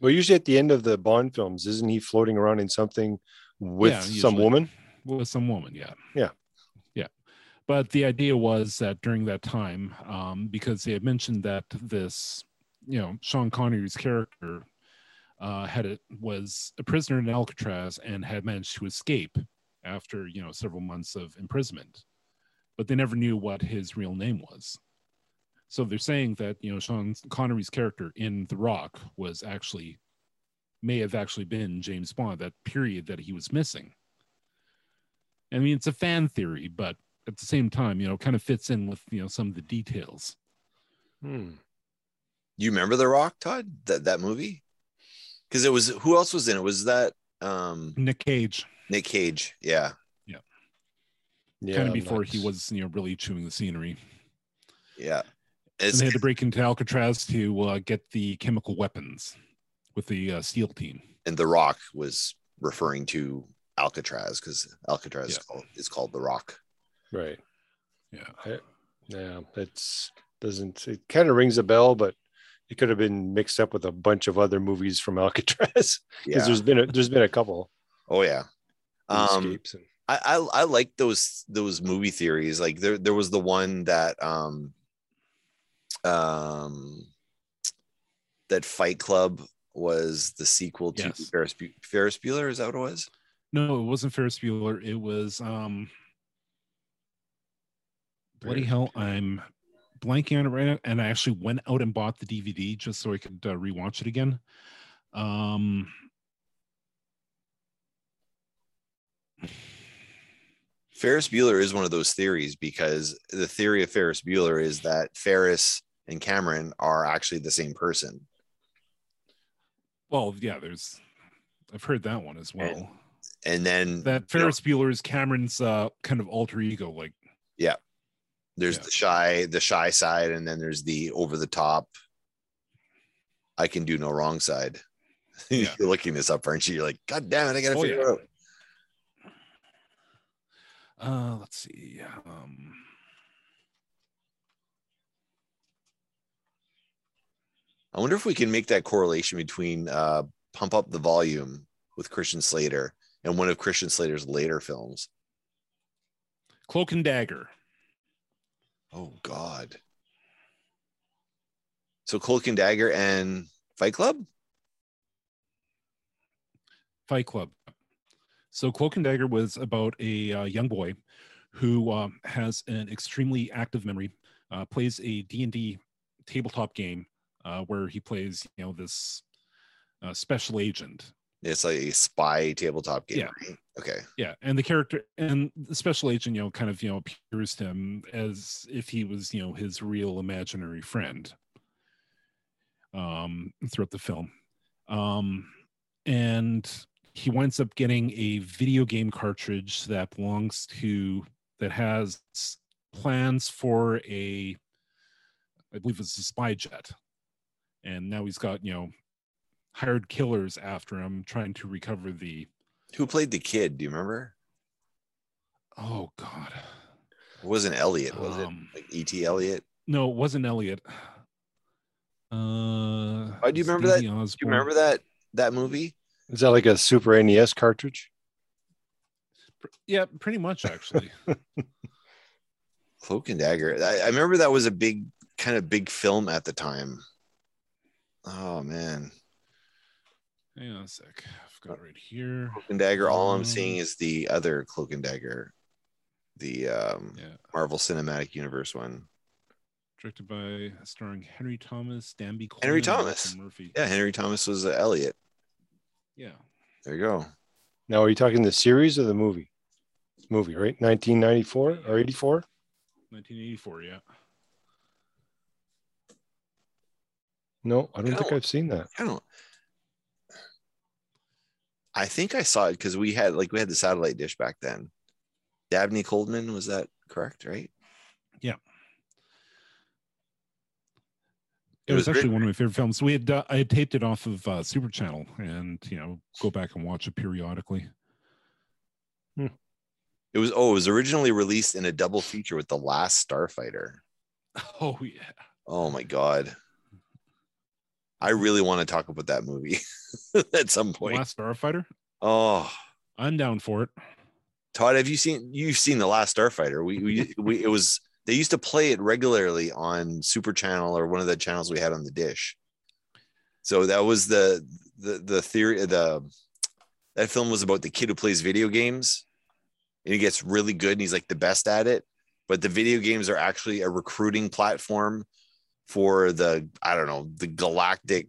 Well, usually at the end of the Bond films, isn't he floating around in something with Yeah, some woman? with some woman yeah Yeah. yeah but the idea was that during that time um, because they had mentioned that this you know sean connery's character uh, had it was a prisoner in alcatraz and had managed to escape after you know several months of imprisonment but they never knew what his real name was so they're saying that you know sean connery's character in the rock was actually may have actually been james bond that period that he was missing I mean, it's a fan theory, but at the same time, you know, kind of fits in with you know some of the details. Hmm. You remember The Rock, Todd? That that movie? Because it was who else was in it? Was that um Nick Cage, Nick Cage? Yeah. Yeah, kind of before not- he was you know really chewing the scenery, Yeah. and they had to break into Alcatraz to uh, get the chemical weapons with the uh, SEAL team. and The Rock was referring to Alcatraz because Alcatraz is, called, is called The Rock. right. Yeah, Yeah, that's doesn't it kind of rings a bell, but it could have been mixed up with a bunch of other movies from Alcatraz because Yeah. there's been a there's been a couple Oh yeah. Um, escapes and I, I I like those those movie theories. Like there there was the one that um um that Fight Club was the sequel to Yes. Ferris, Bu- Ferris Bueller. Is that what it was? no, it wasn't Ferris Bueller. It was um, bloody hell, I'm blanking on it right now, and I actually went out and bought the DVD just so I could uh, rewatch it again. Um, Ferris Bueller is one of those theories because the theory of Ferris Bueller is that Ferris and Cameron are actually the same person. well, yeah, there's, I've heard that one as well. And then that you know, Ferris Bueller is Cameron's uh, kind of alter ego. Like, there's yeah. the shy, the shy side, and then there's the over the top. I can do no wrong side. Yeah. You're looking this up, aren't you? You're like, God damn it, I gotta Oh, figure yeah. it out. uh, let's see. Um, I wonder if we can make that correlation between uh, Pump Up the Volume with Christian Slater and one of Christian Slater's later films. Cloak and Dagger. Oh God. So Cloak and Dagger and Fight Club? Fight Club. So Cloak and Dagger was about a uh, young boy who um, has an extremely active memory, uh, plays a D&D tabletop game uh, where he plays, you know, this uh, special agent. It's like a spy tabletop game, Yeah. right? Okay. Yeah, and the character and the special agent, you know, kind of, you know, appears to him as if he was, you know, his real imaginary friend um throughout the film. Um and he winds up getting a video game cartridge that belongs to that has plans for a I believe it's a spy jet. And now he's got, you know, hired killers after him trying to recover the Who played the kid? Do you remember? oh god. It wasn't Elliot, was Um, it? Like E.T. Elliot? No, it wasn't Elliot. Uh, Oh, do you remember that? Do you remember that that movie? is that like a Super NES cartridge? Yeah, pretty much actually. Cloak and Dagger. I, I remember that was a big kind of big film at the time. Oh man, Hang on a sec. I've got right here. Cloak and Dagger. All I'm Um, seeing is the other Cloak and Dagger, the um, Yeah. Marvel Cinematic Universe one. Directed by starring Henry Thomas, Dabney Coleman, Henry Thomas. Walter Murphy. Yeah, Henry Thomas was uh, Elliot. Yeah. There you go. Now, are you talking the series or the movie? Movie, right? 1994 or 84? 1984, yeah. No, I don't think I've seen that. I don't. I think I saw it because we had like we had the satellite dish back then. Dabney Coleman was that correct? Right? It, It was, was actually great. one of my favorite films. We had uh, I had taped it off of uh, Super Channel, and you know, go back and watch it periodically. It was. Oh, it was originally released in a double feature with the Last Starfighter. Oh yeah, Oh my god. I really want to talk about that movie at some point. Last Starfighter. Oh, I'm down for it. Todd, have you seen you've seen the Last Starfighter? We we we it was they used to play it regularly on Super Channel or one of the channels we had on the dish. So that was the the the theory the that film was about the kid who plays video games and he gets really good and he's like the best at it. But the video games are actually a recruiting platform for the I don't know the galactic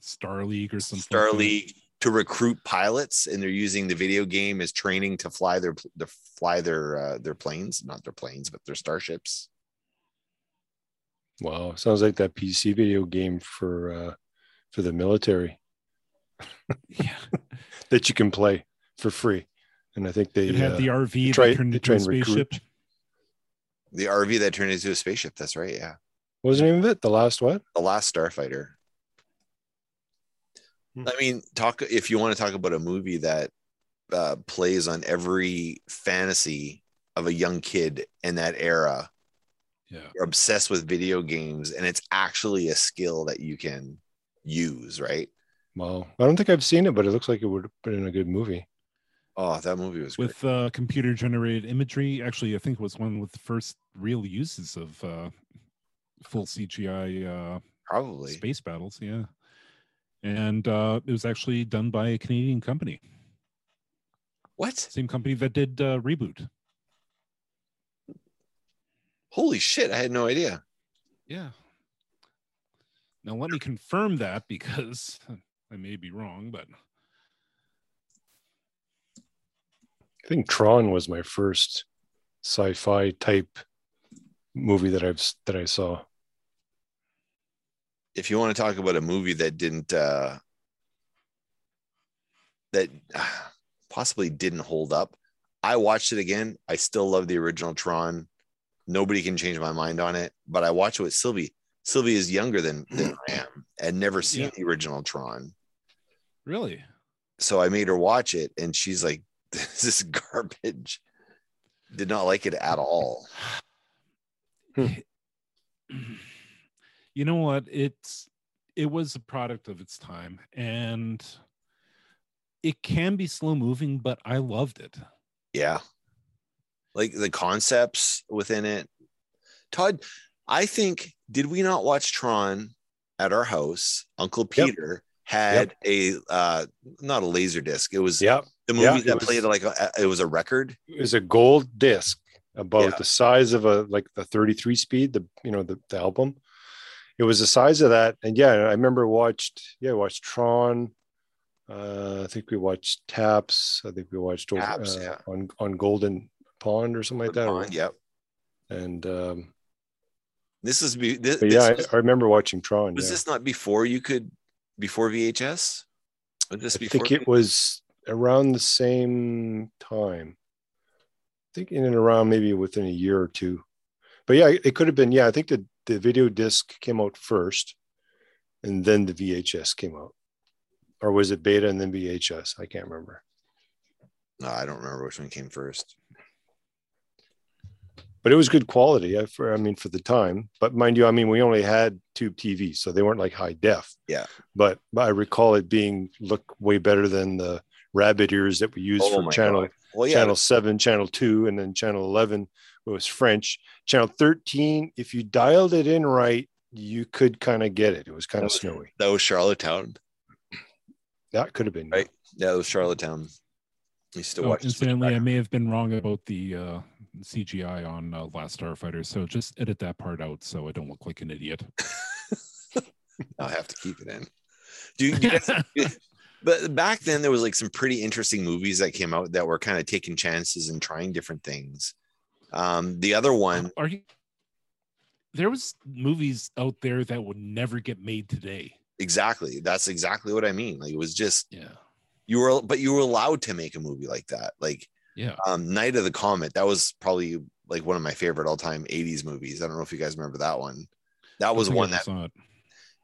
Star League or something. Star. League to recruit pilots, and they're using the video game as training to fly their to fly their uh, their planes, not their planes, but their starships. Wow, sounds like that PC video game for uh, for the military Yeah, that you can play for free. And I think they it had uh, the RV try- that turned into a and recruit. spaceship. The RV that turned into a spaceship. That's right. Yeah, what was the name of it? The last what? the last Starfighter. Hmm. I mean, talk if you want to talk about a movie that uh, plays on every fantasy of a young kid in that era. Yeah, You're obsessed with video games, and it's actually a skill that you can use, right? Wow, I don't think I've seen it, but it looks like it would have been a good movie. Oh, that movie was great. with uh, computer generated imagery. Actually, I think it was one with the first real uses of uh, full CGI uh, probably. space battles. Yeah, and uh, it was actually done by a Canadian company, What? same company that did uh, Reboot. Holy shit! I had no idea. Yeah. Now let me confirm that because I may be wrong, but I think Tron was my first sci-fi type movie that I've that I saw. If you want to talk about a movie that didn't, uh, that possibly didn't hold up, I watched it again. I still love the original Tron. Nobody can change my mind on it. But I watched it with Sylvie. Sylvie is younger than, than I am and never seen Yeah. the original Tron. really, So I made her watch it, and she's like, "This is garbage." Did not like it at all. You know what? It's it was a product of its time and it can be slow moving, but I loved it. Yeah. Like the concepts within it. Todd, I think, did we not watch Tron at our house? Uncle Yep. Peter had a, uh, not a laser disc. It was Yeah, the movie yeah, it that was- played like, a, it was a record. it was a gold disc about Yeah. the size of a like the 33 speed, the you know the, the album. It was the size of that, and yeah, I remember watched yeah, I watched Tron. Uh, I think we watched Taps. I think we watched over, Taps, uh, yeah. on on Golden Pond or something like that. or- Yep. And um, This is, be, this, yeah, this was, I, I remember watching Tron. was yeah. this not before you could, before VHS? Was this I before? think it was around the same time. I think in and around maybe within a year or two. But yeah, it could have been. Yeah, I think the, the video disc came out first and then the VHS came out. Or was it beta and then VHS? I can't remember. no, I don't remember which one came first. But it was good quality uh, for I mean for the time. But mind you, I mean we only had tube TVs, so they weren't like high def. Yeah. But, but I recall it being look way better than the rabbit ears that we used Oh for channel Well, yeah, channel 7 channel 2 and then channel 11 was french channel 13 if you dialed it in right you could kind of get it it was kind of snowy that was Charlottetown. that could have been Right. Yeah, it was Charlottetown. I used to Oh, watch. incidentally, I may have been wrong about the uh, CGI on uh, Last Starfighter, so just edit that part out so I don't look like an idiot. I'll have to keep it in. Do you, you guys- but back then there was like some pretty interesting movies that came out that were kind of taking chances and trying different things. Um, the other one, Are you? There was movies out there that would never get made today. exactly. That's exactly what I mean. Like it was just Yeah, you were, but you were allowed to make a movie like that. Like yeah. um, Night of the Comet. That was probably like one of my favorite all time '80s movies. I don't know if you guys remember that one. That was I think I one that it.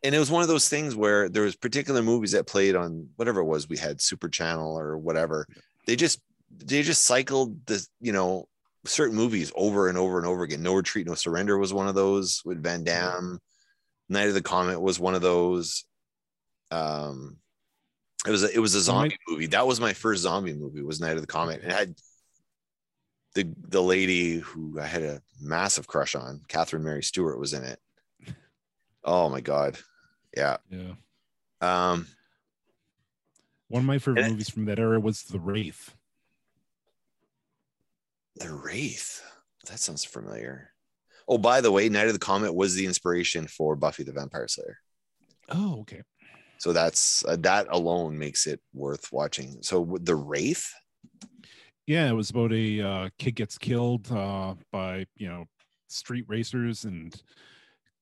and it was one of those things where there was particular movies that played on whatever it was we had super channel or whatever they just they just cycled the you know certain movies over and over and over again. No retreat no surrender was one of those with van damme. Night of the comet was one of those. Um it was a, it was a zombie movie. That was my first zombie movie was night of the comet. It had the the lady who i had a massive crush on catherine mary stewart was in it. Oh my god. Yeah. Yeah. um One of my favorite And it- movies from that era was The Wraith. The Wraith. That sounds familiar. Oh, by the way, Night of the Comet was the inspiration for Buffy the Vampire Slayer. Oh, okay. So that's uh, that alone makes it worth watching. So the Wraith. Yeah, it was about a uh, kid gets killed uh, by you know street racers and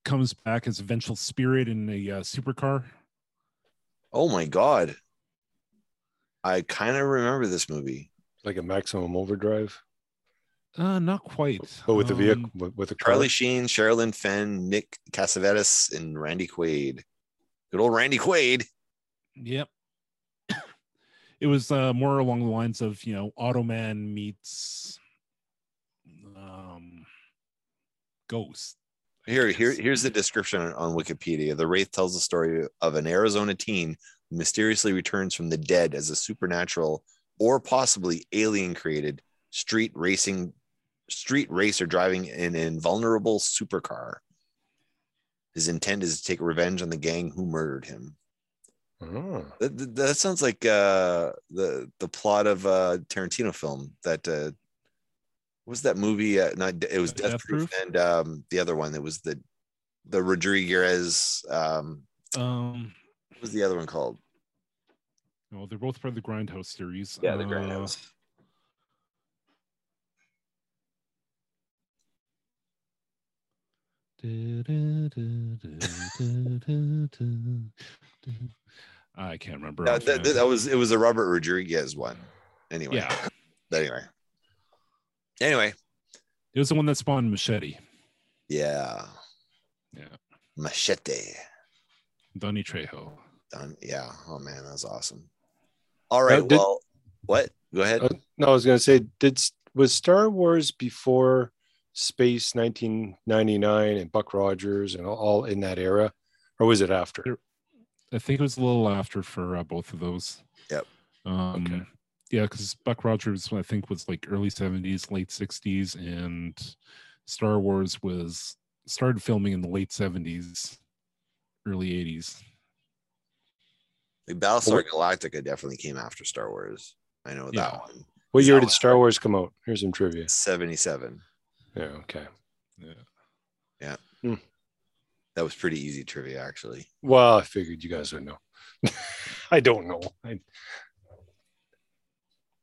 comes back as a vengeful spirit in a uh, supercar. Oh my god. I kind of remember this movie. like a maximum overdrive Uh, not quite. but with the vehicle Um, with, with a car. Charlie Sheen, Sherilyn Fenn, Nick Cassavetes, and Randy Quaid. Good old Randy Quaid. Yep. it was uh, more along the lines of you know Automan meets um, Ghost. I Here, here, here's the description on- on Wikipedia. The Wraith tells the story of an Arizona teen who mysteriously returns from the dead as a supernatural or possibly alien created street racing street racer driving an invulnerable supercar. His intent is to take revenge on the gang who murdered him. Oh. That, that- that sounds like uh, the the plot of a Tarantino film. That uh, what was that movie? Uh, not it was Death Death, Proof, Proof? and um, the other one that was the the Rodriguez. Um, Um, what was the other one called? well, they're both part of the Grindhouse series. Yeah, the Uh, Grindhouse. I can't remember. That, that, that was it was a Robert Rodriguez one. Anyway, yeah, Anyway. Anyway, it was the one that spawned Machete. yeah. Yeah. Machete. Danny Trejo. Done. Yeah. Oh man, that was awesome. All right. did- well, what? Go ahead. Uh, no, I was going to say, did was Star Wars before Space 1999 and Buck Rogers and all, all in that era, or was it after? I think it was a little after for uh, both of those. Yep. Um, Okay. Yeah, because Buck Rogers, I think, was like early 70s, late 60s, and Star Wars was started filming in the late 70s, early 80s. Like Battlestar Galactica definitely came after Star Wars. I know Yeah. that one. What year did Star Wars come out? Here's some trivia. 77. Yeah, okay. Yeah. yeah. That was pretty easy trivia, actually. Well, I figured you guys would know. I don't know. I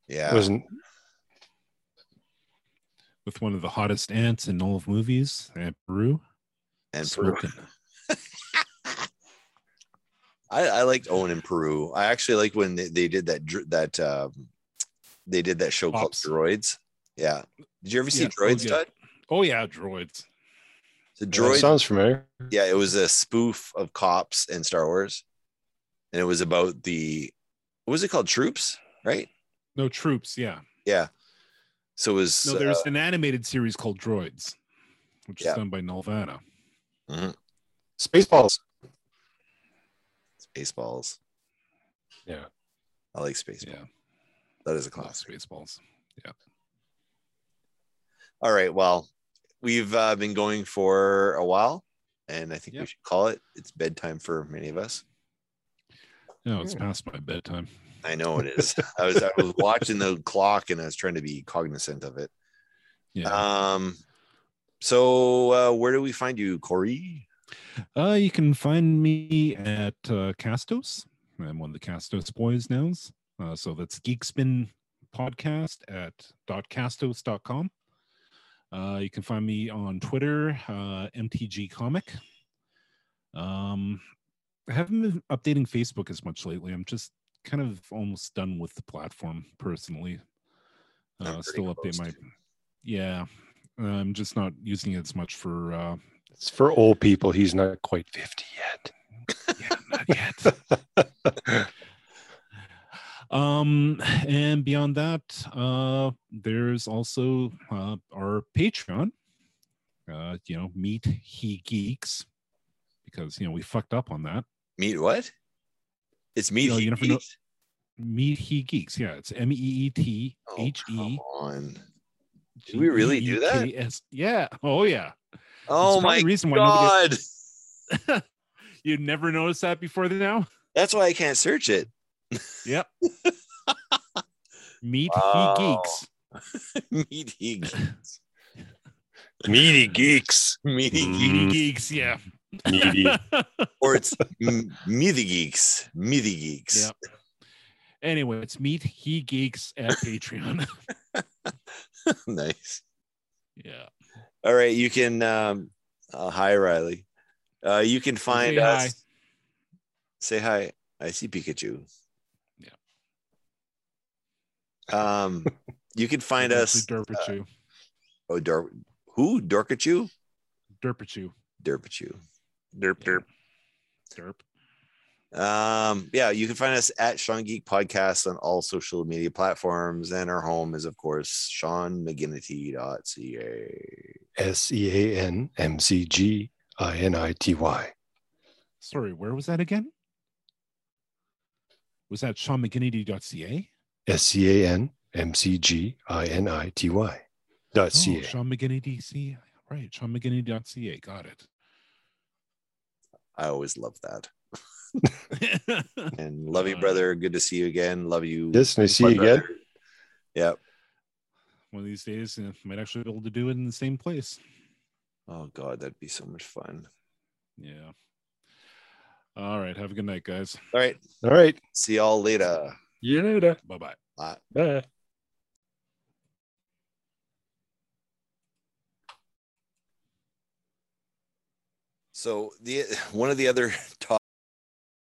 Yeah. wasn't. With one of the hottest ants in all of movies, Aunt Beru. and Beru. I, I liked Owen in Beru. I actually like when they, they did that that um, they did that show Pops. called Droids. Yeah. Did you ever see Yeah, oh, Droids, yeah. Todd? Oh, yeah, droids. The Yeah, Droid, sounds familiar. yeah, it was a spoof of cops and Star Wars, and it was about the what was it called? Troops, right? No troops, yeah. Yeah. So it was No, there's uh, an animated series called Droids, which Yeah. is done by Nelvana. Spaceballs. Spaceballs. Yeah. I like Spaceballs. Yeah. That is a classic. Spaceballs. All right. Well, we've uh, been going for a while, and I think we should call it. It's bedtime for many of us. No, it's past my bedtime. I know it is. I was I was watching the clock and I was trying to be cognizant of it. Yeah. Um. So uh, where do we find you, Corey? Uh, you can find me at uh, Castos. I'm one of the Castos boys now. Uh, so that's Geekspin podcast at .castos.com. Uh, you can find me on Twitter, uh, MTG Comic. Um, I haven't been updating Facebook as much lately. I'm just kind of almost done with the platform personally. Uh, still update my, to. yeah. I'm just not using it as much for uh, It's for old people. He's not quite 50 yet. yeah, not yet. um and beyond that uh there's also uh our patreon uh you know meet he geeks because you know we fucked up on that Meet what? It's meet. No, He you never know- Geeks? meet he geeks yeah it's m-e-e-t Oh, come on. Did we really do that? Yeah oh yeah Oh my reason why god! you never noticed that before now That's why I can't search it. Yep meet Wow. he geeks meet he geeks. Meaty geeks. Meet he Mm. geeks. Meaty geeks, yeah. Meaty. or it's m- me the geeks. Me the geeks. Yeah. Anyway, it's meet he geeks at Patreon. nice. yeah. All right, you can. Um, uh, hi, Riley. Uh, you can find Say us. hi. Say hi. I see Pikachu. Yeah. Um, you can find It's us. actually Derpachu. Oh, Dor- who? Dorkachu? Derpachu. Derpachu. Derp derp. Derp. Um, yeah, you can find us at Sean Geek Podcast on all social media platforms, and our home is, of course, SeanMcGinnity.ca. S E A N M C G I N I T Y. Sorry, where was that again? Was that SeanMcGinnity.ca? S E A N M C G I N I T Y. Dot Oh, C A. Sean McGinnity DC. Right, SeanMcGinnity.ca. Got it. I always love that. And love you, brother. Good to see you again. Love you. Yes, and I see my you again. Yep. One of these days, uh, might actually be able to do it in the same place. Oh God, that'd be so much fun. Yeah. All right. Have a good night, guys. All right. All right. See y'all later. You later. Bye bye. Bye. Bye. So the one of the other